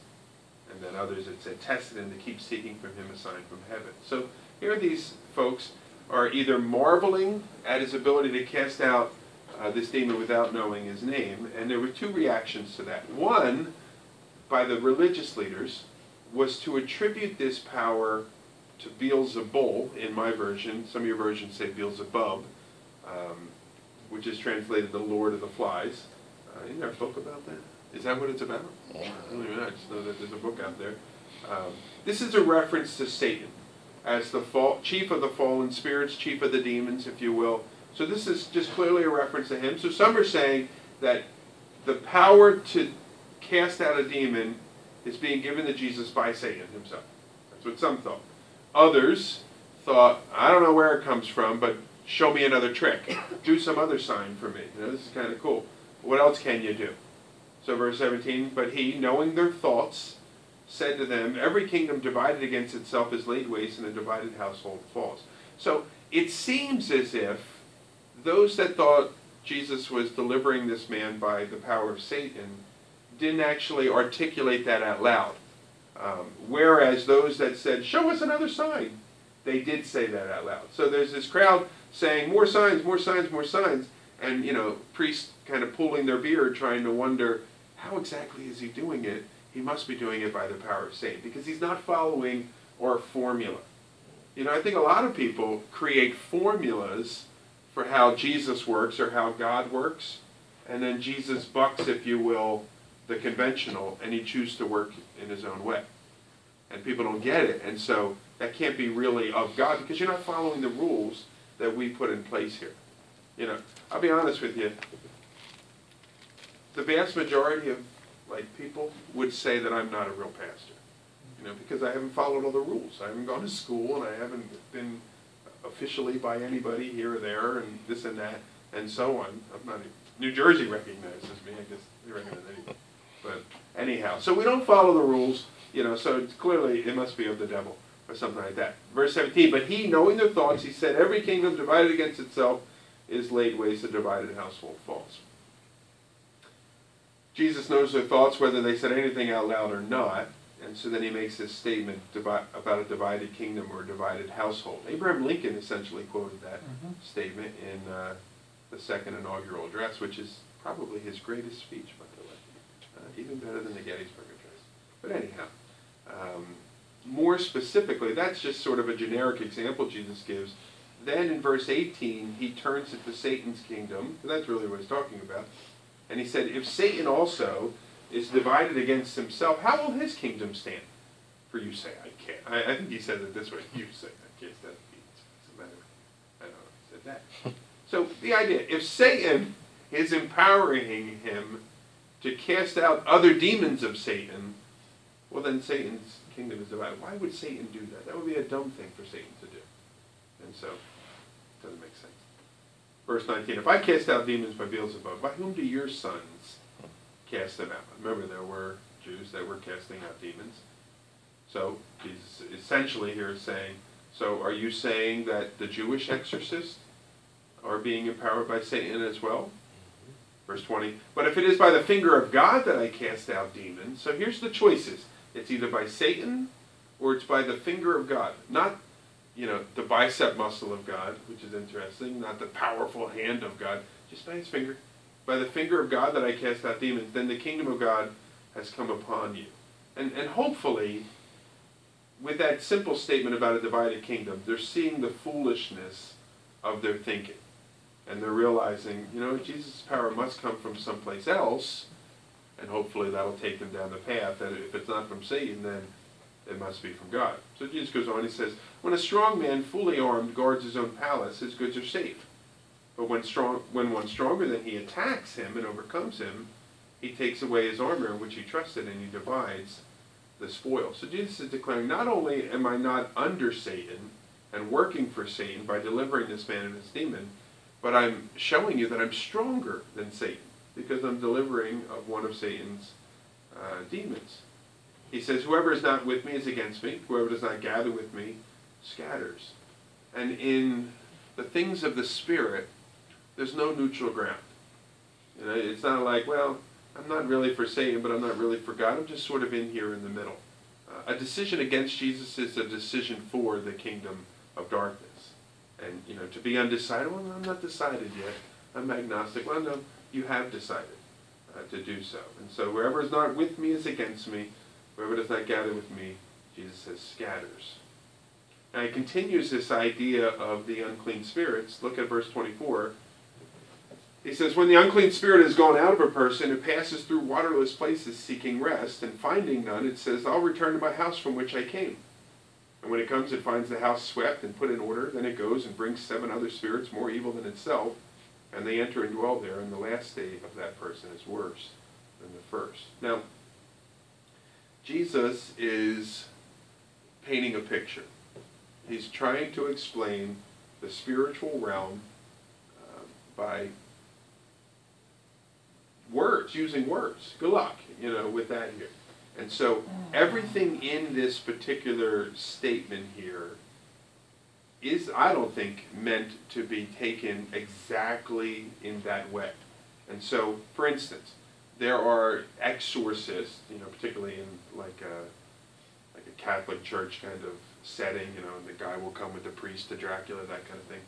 And then others, it said, tested him to keep seeking from him a sign from heaven. So here these folks are either marveling at his ability to cast out uh, this demon without knowing his name. And there were two reactions to that. One, by the religious leaders, was to attribute this power to Beelzebul, in my version. Some of your versions say Beelzebub, um, which is translated the Lord of the Flies. Uh, you ever book about that? Is that what it's about? Just know that there's a book out there. Um, this is a reference to Satan as the fall, chief of the fallen spirits, chief of the demons, if you will. So this is just clearly a reference to him. So some are saying that the power to cast out a demon is being given to Jesus by Satan himself. That's what some thought. Others thought, I don't know where it comes from, but show me another trick. Do some other sign for me. You know, this is kind of cool. What else can you do? So verse 17, but he, knowing their thoughts, said to them, Every kingdom divided against itself is laid waste, and a divided household falls. So it seems as if those that thought Jesus was delivering this man by the power of Satan didn't actually articulate that out loud. Um, whereas those that said, Show us another sign, they did say that out loud. So there's this crowd saying, More signs, more signs, more signs. And, you know, priests kind of pulling their beard, trying to wonder, How exactly is he doing it? He must be doing it by the power of Satan because he's not following our formula. You know, I think a lot of people create formulas for how Jesus works or how God works, and then Jesus bucks, if you will, the conventional, and he chooses to work in his own way. And people don't get it, and so that can't be really of God because you're not following the rules that we put in place here. You know, I'll be honest with you. The vast majority of like people would say that I'm not a real pastor. You know, because I haven't followed all the rules. I haven't gone to school and I haven't been officially by anybody here or there and this and that and so on. I'm not New Jersey recognizes me, I guess they recognize anything. But anyhow, so we don't follow the rules, you know, so clearly it must be of the devil or something like that. Verse 17, but he, knowing their thoughts, he said, Every kingdom divided against itself is laid waste, a divided household falls. Jesus knows their thoughts, whether they said anything out loud or not. And so then he makes this statement about a divided kingdom or a divided household. Abraham Lincoln essentially quoted that mm-hmm. statement in uh, the second inaugural address, which is probably his greatest speech, by the way. Uh, even better than the Gettysburg Address. But anyhow, um, more specifically, that's just sort of a generic example Jesus gives. Then in verse 18, he turns it to Satan's kingdom. That's really what he's talking about. And he said, If Satan also is divided against himself, how will his kingdom stand? For you say, I can't. I, I think he said it this way. You say, I can't stand the matter? I don't know. He said that. so the idea, if Satan is empowering him to cast out other demons of Satan, well then Satan's kingdom is divided. Why would Satan do that? That would be a dumb thing for Satan to do. And so, it doesn't make sense. Verse 19, if I cast out demons by Beelzebub, by whom do your sons cast them out? Remember, there were Jews that were casting out demons. So, Jesus essentially here is saying, so are you saying that the Jewish exorcists are being empowered by Satan as well? Verse 20, but if it is by the finger of God that I cast out demons, so here's the choices. It's either by Satan or it's by the finger of God. Not you know, the bicep muscle of God, which is interesting, not the powerful hand of God, just by his finger. By the finger of God that I cast out demons, then the kingdom of God has come upon you. And, and hopefully, with that simple statement about a divided kingdom, they're seeing the foolishness of their thinking. And they're realizing, you know, Jesus' power must come from someplace else, and hopefully that'll take them down the path that if it's not from Satan, then it must be from God. So Jesus goes on, he says, When a strong man, fully armed, guards his own palace, his goods are safe. But when, strong, when one stronger than he attacks him and overcomes him, he takes away his armor in which he trusted and he divides the spoil. So Jesus is declaring, not only am I not under Satan and working for Satan by delivering this man and his demon, but I'm showing you that I'm stronger than Satan because I'm delivering of one of Satan's uh, demons. He says, Whoever is not with me is against me. Whoever does not gather with me scatters. And in the things of the Spirit, there's no neutral ground. You know, it's not like, well, I'm not really for Satan, but I'm not really for God. I'm just sort of in here in the middle. Uh, a decision against Jesus is a decision for the kingdom of darkness. And, you know, to be undecided, well, I'm not decided yet. I'm agnostic. Well, no, you have decided uh, to do so. And so wherever is not with me is against me. Wherever does not gather with me, Jesus says, scatters. Now he continues this idea of the unclean spirits. Look at verse 24. He says, When the unclean spirit has gone out of a person, it passes through waterless places seeking rest, and finding none, it says, I'll return to my house from which I came. And when it comes, it finds the house swept and put in order. Then it goes and brings seven other spirits more evil than itself, and they enter and dwell there. And the last state of that person is worse than the first. Now, Jesus is painting a picture. He's trying to explain the spiritual realm uh, by words, using words. Good luck, you know, with that here. And so everything in this particular statement here is, I don't think, meant to be taken exactly in that way. And so, for instance, there are exorcists, you know, particularly in like a, like a Catholic church kind of setting, you know, the guy will come with the priest to Dracula, that kind of thing.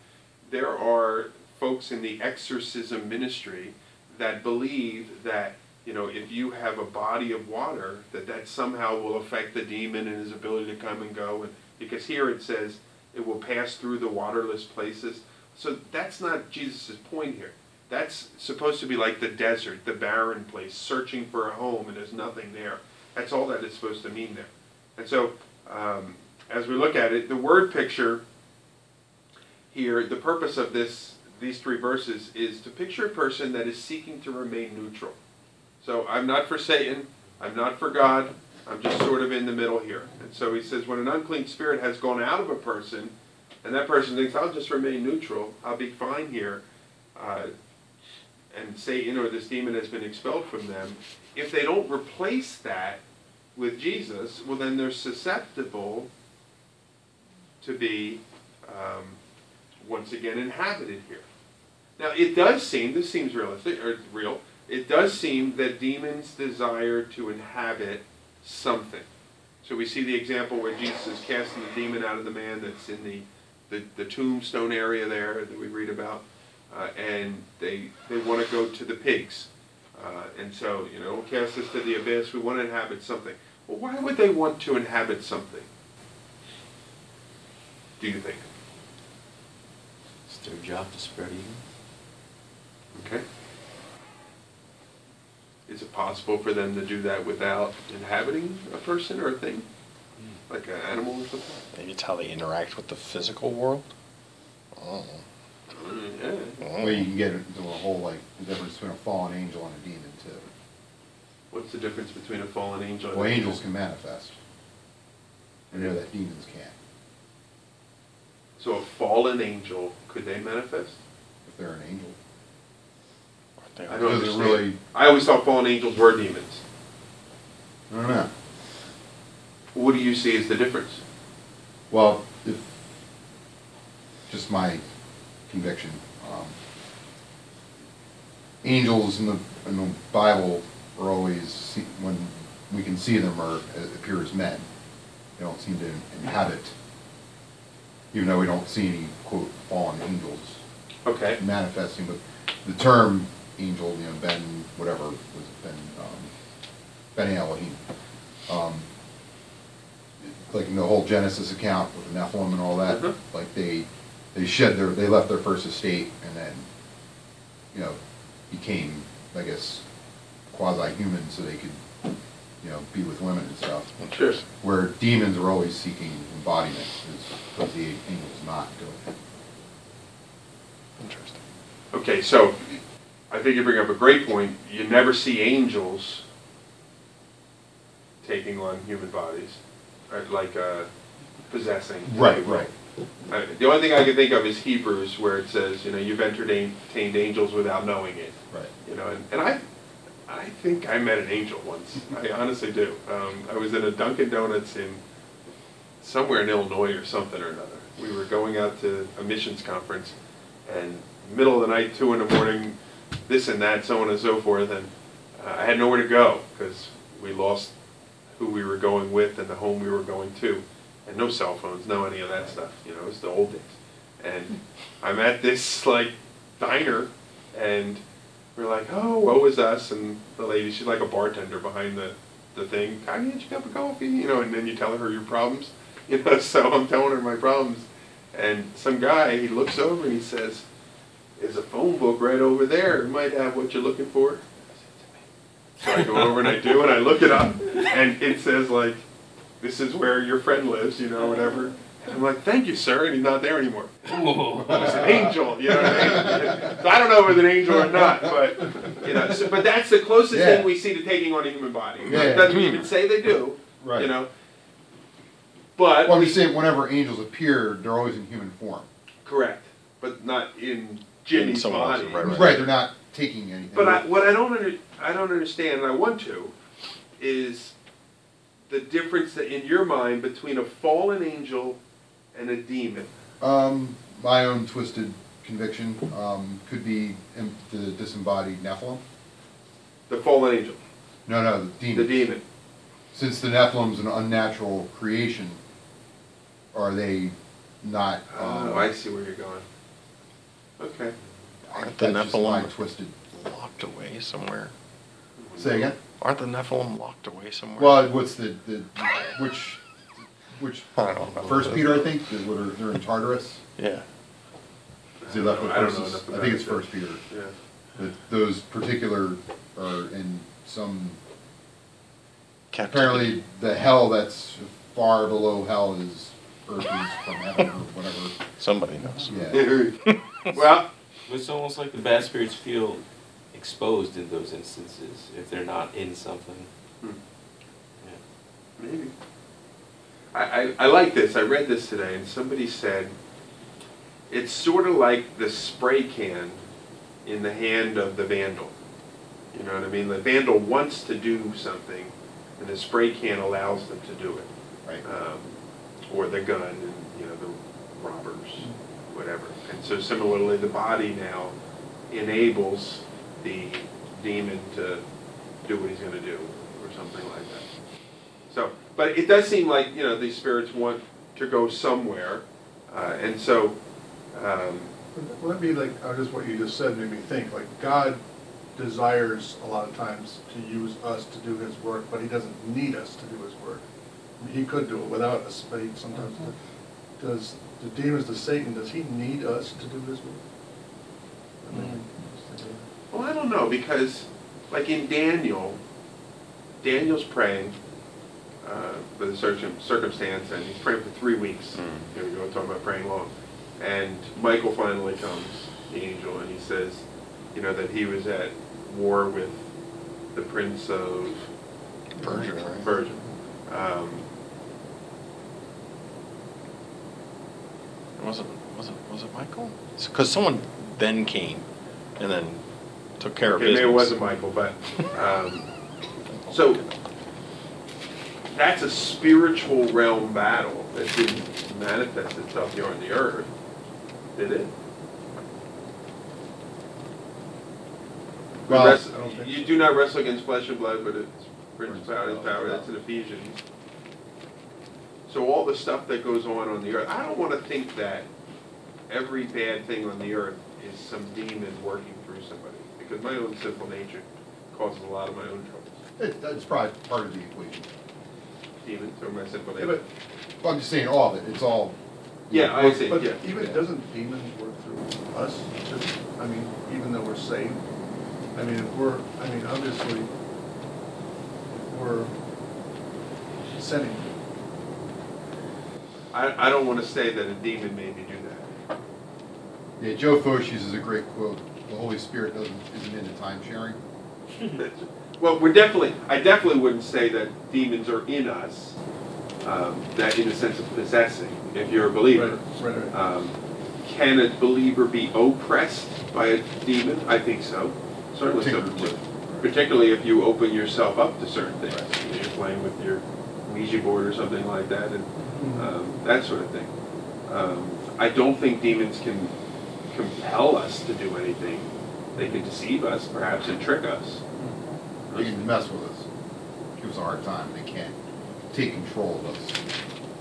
There are folks in the exorcism ministry that believe that you know if you have a body of water that that somehow will affect the demon and his ability to come and go and because here it says it will pass through the waterless places so that's not jesus' point here that's supposed to be like the desert the barren place searching for a home and there's nothing there that's all that is supposed to mean there and so um, as we look at it the word picture here the purpose of this these three verses is to picture a person that is seeking to remain neutral. So I'm not for Satan, I'm not for God, I'm just sort of in the middle here. And so he says, when an unclean spirit has gone out of a person, and that person thinks, I'll just remain neutral, I'll be fine here, uh, and Satan or this demon has been expelled from them, if they don't replace that with Jesus, well, then they're susceptible to be um, once again inhabited here. Now, it does seem, this seems realistic, or real, it does seem that demons desire to inhabit something. So we see the example where Jesus is casting the demon out of the man that's in the, the, the tombstone area there that we read about, uh, and they, they want to go to the pigs. Uh, and so, you know, cast us to the abyss, we want to inhabit something. Well, why would they want to inhabit something? Do you think? It's their job to spread evil. Okay. Is it possible for them to do that without inhabiting a person or a thing? Like an animal or something? Maybe it's how they interact with the physical world. Oh. Mm, Yeah. Well, you can get into a whole, like, the difference between a fallen angel and a demon, too. What's the difference between a fallen angel and Well, a angels can manifest. I know that demons can't, So a fallen angel, could they manifest? if they're an angel. They I don't Does it understand. really- I always thought fallen angels were demons. I don't know. What do you see as the difference? Well, if, just my conviction, um, angels in the, in the Bible are always, see- when we can see them, are, appear as men. They don't seem to inhabit, even though we don't see any quote fallen angels Okay. manifesting, but the term angel, you know, Ben, whatever, was Ben, um, Ben Elohim. Um, like in the whole Genesis account with the Nephilim and all that, Mhm. like they, they shed their, they left their first estate and then, you know, became, I guess, quasi-human so they could, you know, be with women and stuff. Sure. Where demons are always seeking embodiment, is because the angel's not doing it. Interesting. Okay, so I think you bring up a great point. You never see angels taking on human bodies, right? like uh, possessing. Right, right. Uh, the only thing I can think of is Hebrews, where it says, you know, you've entertained angels without knowing it. Right. You know, and, and I, I think I met an angel once. I honestly do. Um, I was in a Dunkin' Donuts in somewhere in Illinois or something or another. We were going out to a missions conference, and middle of the night, two in the morning, this and that, so on and so forth, and uh, I had nowhere to go because we lost who we were going with and the home we were going to, and no cell phones, no any of that stuff. You know, it's the old days. And I'm at this like diner, and we're like, oh, woe is us. And the lady, she's like a bartender behind the, the thing. Can I get you a cup of coffee? You know, and then you tell her your problems. You know, so I'm telling her my problems. And some guy, he looks over and he says, there's a phone book right over there. It might have what you're looking for. So I go over and I do, and I look it up, and it says like, this is where your friend lives, you know, whatever. And I'm like, thank you, sir, and he's not there anymore. It's an angel, you know what I mean? So I don't know if it's an angel or not, but you know, so, but that's the closest Yeah. thing we see to taking on a human body. Yeah. It doesn't even hmm. say they do, Right. you know. But Well, I'm we- just saying, whenever angels appear, they're always in human form. correct, but not in Jimmy's someone body. right, right. Right, they're not taking anything. But I, what I don't under, I don't understand, and I want to, is the difference that in your mind between a fallen angel and a demon. Um, my own twisted conviction um, could be the disembodied Nephilim. The fallen angel, No, no, the demon. the demon. demon. Since the Nephilim's an unnatural creation, are they not? um, Oh, I see where you're going. Okay. Aren't the that's just my Nephilim twisted. locked away somewhere? Say again. Aren't the Nephilim locked away somewhere? Well, what's the, the which which I don't know. First Peter, I think, is what are, they're in Tartarus. Yeah. Is he left with I don't know verses? I think it's. First Peter. Yeah. That those particular are in some. Captivity. Apparently, the hell that's far below hell is earth is from heaven or whatever. Somebody knows. Yeah. well, It's almost like the bad spirits feel exposed in those instances if they're not in something. Hmm. Yeah. maybe. I, I, I like this. I read this today, and somebody said it's sort of like the spray can in the hand of the vandal. You know what I mean? The vandal wants to do something, and the spray can allows them to do it. Right. um, or the gun and, you know, the robbers, whatever. And so similarly, the body now enables the demon to do what he's gonna do, or something like that. So, but it does seem like, you know, these spirits want to go somewhere, uh, and so, um, Would that be like, uh, just what you just said made me think, like God desires a lot of times to use us to do his work, but he doesn't need us to do his work. He could do it without us, but he sometimes, does, the demons, the Satan, does he need us to do his work? I mean, Well, I don't know because, like in Daniel, Daniel's praying uh, for the circum- circumstance, and he's praying for three weeks. Here we go, talking about praying long. And Michael finally comes, the angel, and he says, you know, that he was at war with the prince of Persia, right? Persia. Um, Was it, was it, was it Michael? Because someone then came and then took care of okay, business. maybe it wasn't Michael, but um, so that's a spiritual realm battle that didn't manifest itself here on the earth, did it? We Well, wrest- I don't think you do not wrestle against flesh and blood, but it's principalities, power. That's in Ephesians. So all the stuff that goes on on the earth, I don't want to think that every bad thing on the earth is some demon working through somebody, because my own sinful nature causes a lot of my own troubles. It, that's probably part of the equation. Demons or my sinful Yeah, nature. but, Well, I'm just saying all of it. It's all. Yeah, I see. but Yeah. even, doesn't demons work through us? Just- I mean, even though we're saved? I mean, if we're, I mean, obviously, we're sinning, I, I don't want to say that a demon made me do that. Yeah, Joe Focht uses a great quote. The Holy Spirit doesn't isn't into time sharing. Well, we're definitely, I definitely wouldn't say that demons are in us, um, that in the sense of possessing, if you're a believer. Right, right, right. Um, Can a believer be oppressed by a demon? I think so. Certainly so. Particularly. Particularly if you open yourself up to certain things. You're playing with your Ouija board or something like that, and um, that sort of thing. Um, I don't think demons can compel us to do anything. They can deceive us, perhaps, and trick us. They can mess with us, give us a hard time, they can't take control of us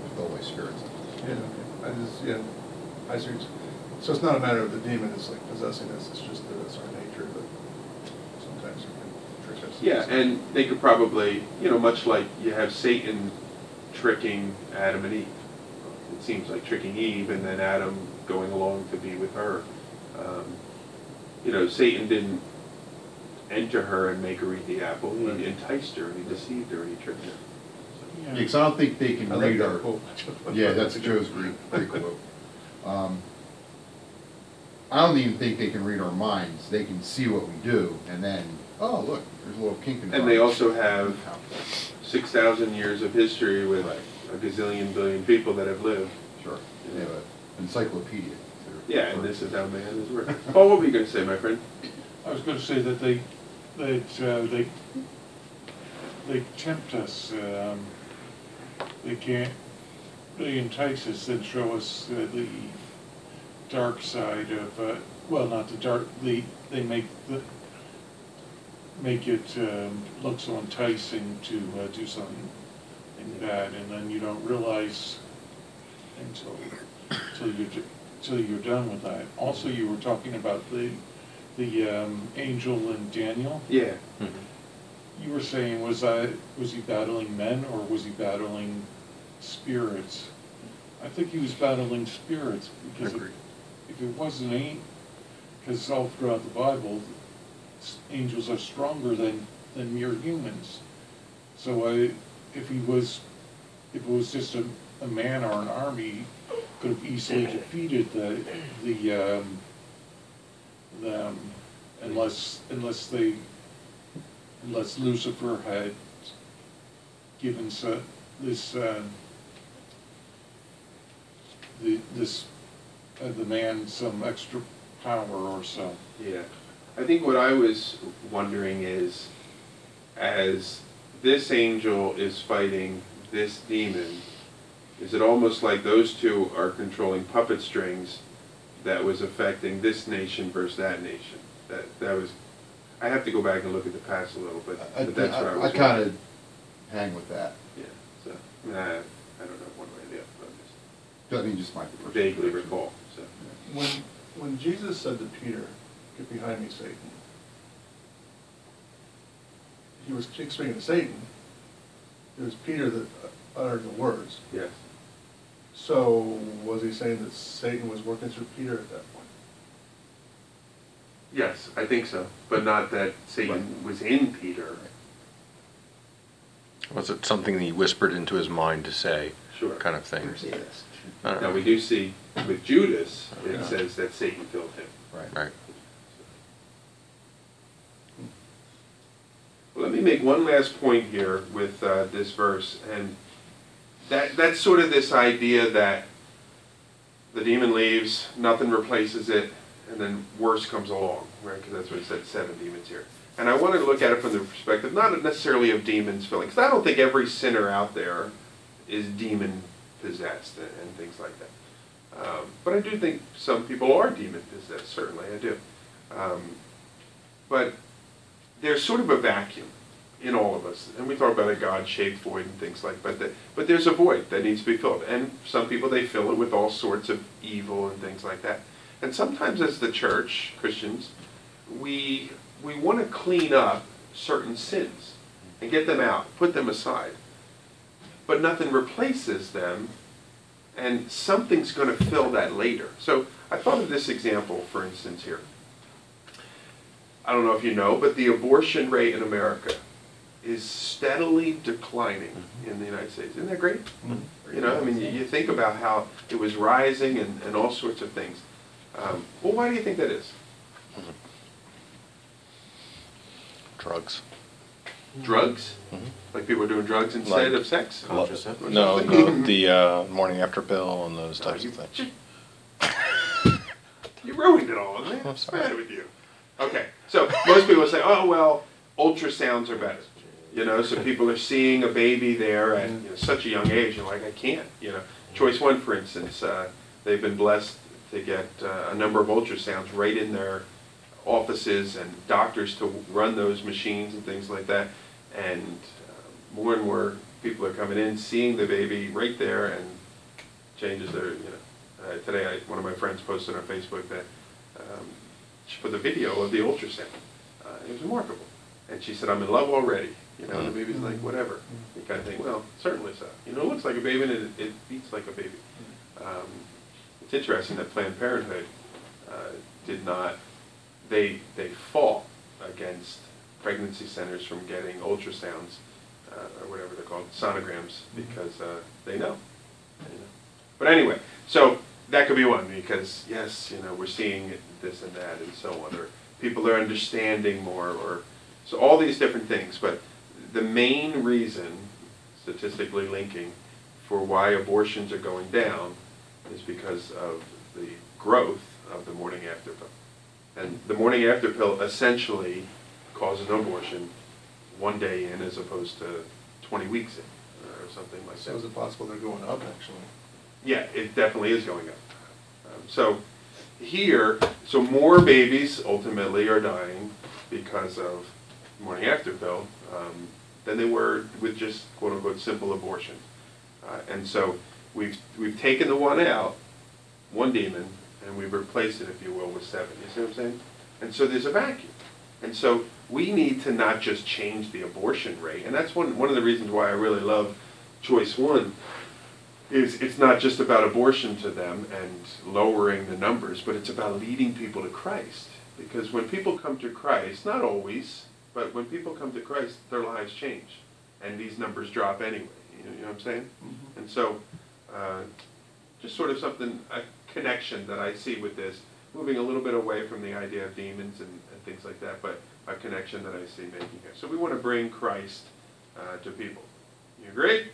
with the Holy Spirit. Yeah, okay. I just, yeah, I see. So it's not a matter of the demon is like possessing us, it's just that it's our nature that sometimes it can trick us. Yeah, and they could probably, you know, much like you have Satan tricking Adam and Eve. It seems like tricking Eve and then Adam going along to be with her. Um, you know, Satan didn't enter her and make her eat the apple. He Right. enticed her and he deceived her and he tricked her. Yeah, because I don't think they can I read that our, quote. yeah, that's Joe's great, great quote. Um, I don't even think they can read our minds, they can see what we do, and then, oh, look, there's a little kink in the. And they also have 6,000 years of history with Right. a gazillion billion people that have lived. Sure, they have an encyclopedia. Yeah, and this is how man is working. Paul, what were you going to say, my friend? I was gonna say that they, that, uh, they, they tempt us, um, they can't, they entice us and show us uh, the dark side of, uh, well, not the dark, the, they make the, make it, um, look so enticing to, uh, do something bad, and then you don't realize until, until you're, till you're done with that. Also, you were talking about the, the um, angel in Daniel. Yeah. You were saying, was I, was he battling men or was he battling spirits? I think he was battling spirits because if, if it wasn't ain't, because all throughout the Bible, angels are stronger than, than mere humans. So I, if he was, if it was just a, a man or an army, could have easily defeated the, the, um, them, unless, unless they, unless Lucifer had given so, this, uh, the, this, uh, the man some extra power or so. Yeah. I think what I was wondering is, as this angel is fighting this demon, is it almost like those two are controlling puppet strings that was affecting this nation versus that nation? That, that was, I have to go back and look at the past a little bit, I, but that's what I was I kinda hang with that, Yeah, so, I mean, I, I don't know one way or the other, but I doesn't mean just my. just vaguely recall, so. When, when Jesus said to Peter, get behind me, Satan, he was speaking to Satan, it was Peter that uttered the words. Yes. So was he saying that Satan was working through Peter at that point? Yes, I think so, but not that Satan was in Peter. Was it something that he whispered into his mind to say, Sure. kind of thing? I don't Now, know. we do see with Judas, it Yeah. says that Satan filled him. Right. Right. Well, Let me make one last point here with uh, this verse, and that, that's sort of this idea that the demon leaves, nothing replaces it, and then worse comes along, right? Because that's what it said, seven demons here. And I want to look at it from the perspective, not necessarily of demons filling, because I don't think every sinner out there is demon possessed and, and things like that. Um, but I do think some people are demon possessed, certainly I do. Um, but there's sort of a vacuum in all of us, and we talk about a God-shaped void and things like but that. But there's a void that needs to be filled, and some people they fill it with all sorts of evil and things like that. And sometimes, as the church, Christians, we we want to clean up certain sins and get them out, put them aside. But nothing replaces them, and something's going to fill that later. So I thought of this example, for instance, here. I don't know if you know, but the abortion rate in America is steadily declining in the United States. Isn't that great? You know, I mean, you, you think about how it was rising and, and all sorts of things. Um, well, why do you think that is? Drugs. Drugs? Mhm. Like people are doing drugs instead Like- of sex? Contraceptives? No, no, the uh, morning after pill and those types you, of things. you ruined it all, man. I'm What's the sorry. matter with you? Okay, so most people say, oh, well, ultrasounds are better. You know, so people are seeing a baby there at you know, such a young age, and like, I can't. You know, Choice One, for instance, uh, they've been blessed to get uh, a number of ultrasounds right in their offices and doctors to run those machines and things like that. And uh, more and more people are coming in, seeing the baby right there, and changes their. You know, uh, today I, one of my friends posted on Facebook that um, she put the video of the ultrasound. Uh, it was remarkable. And she said, I'm in love already. You know, and the baby's like, whatever. You kind of think, well, certainly so. You know, it looks like a baby and it, it beats like a baby. Um, it's interesting that Planned Parenthood uh, did not, they, they fought against pregnancy centers from getting ultrasounds, uh, or whatever they're called, sonograms, because uh, they know. They know. But anyway, so that could be one because yes, you know, we're seeing this and that and so on, or people are understanding more, or so all these different things. But the main reason, statistically linking, for why abortions are going down is because of the growth of the morning after pill. And the morning after pill essentially causes an abortion one day in as opposed to 20 weeks in, or something like So that. is it possible they're going up, actually? Yeah, it definitely is going up. Um, So here, so more babies ultimately are dying because of morning after pill um, than they were with just quote unquote simple abortion. Uh, and so we've we've taken the one out, one demon, and we've replaced it, if you will, with seven. You see what I'm saying? And so there's a vacuum. And so we need to not just change the abortion rate, and that's one one of the reasons why I really love Choice One is it's not just about abortion to them and lowering the numbers, but it's about leading people to Christ. Because when people come to Christ, not always, but when people come to Christ, their lives change, and these numbers drop anyway. You know, you know what I'm saying? And so, uh, just sort of something, a connection that I see with this, moving a little bit away from the idea of demons and, and things like that, but a connection that I see making here. So we want to bring Christ uh, to people. You agree?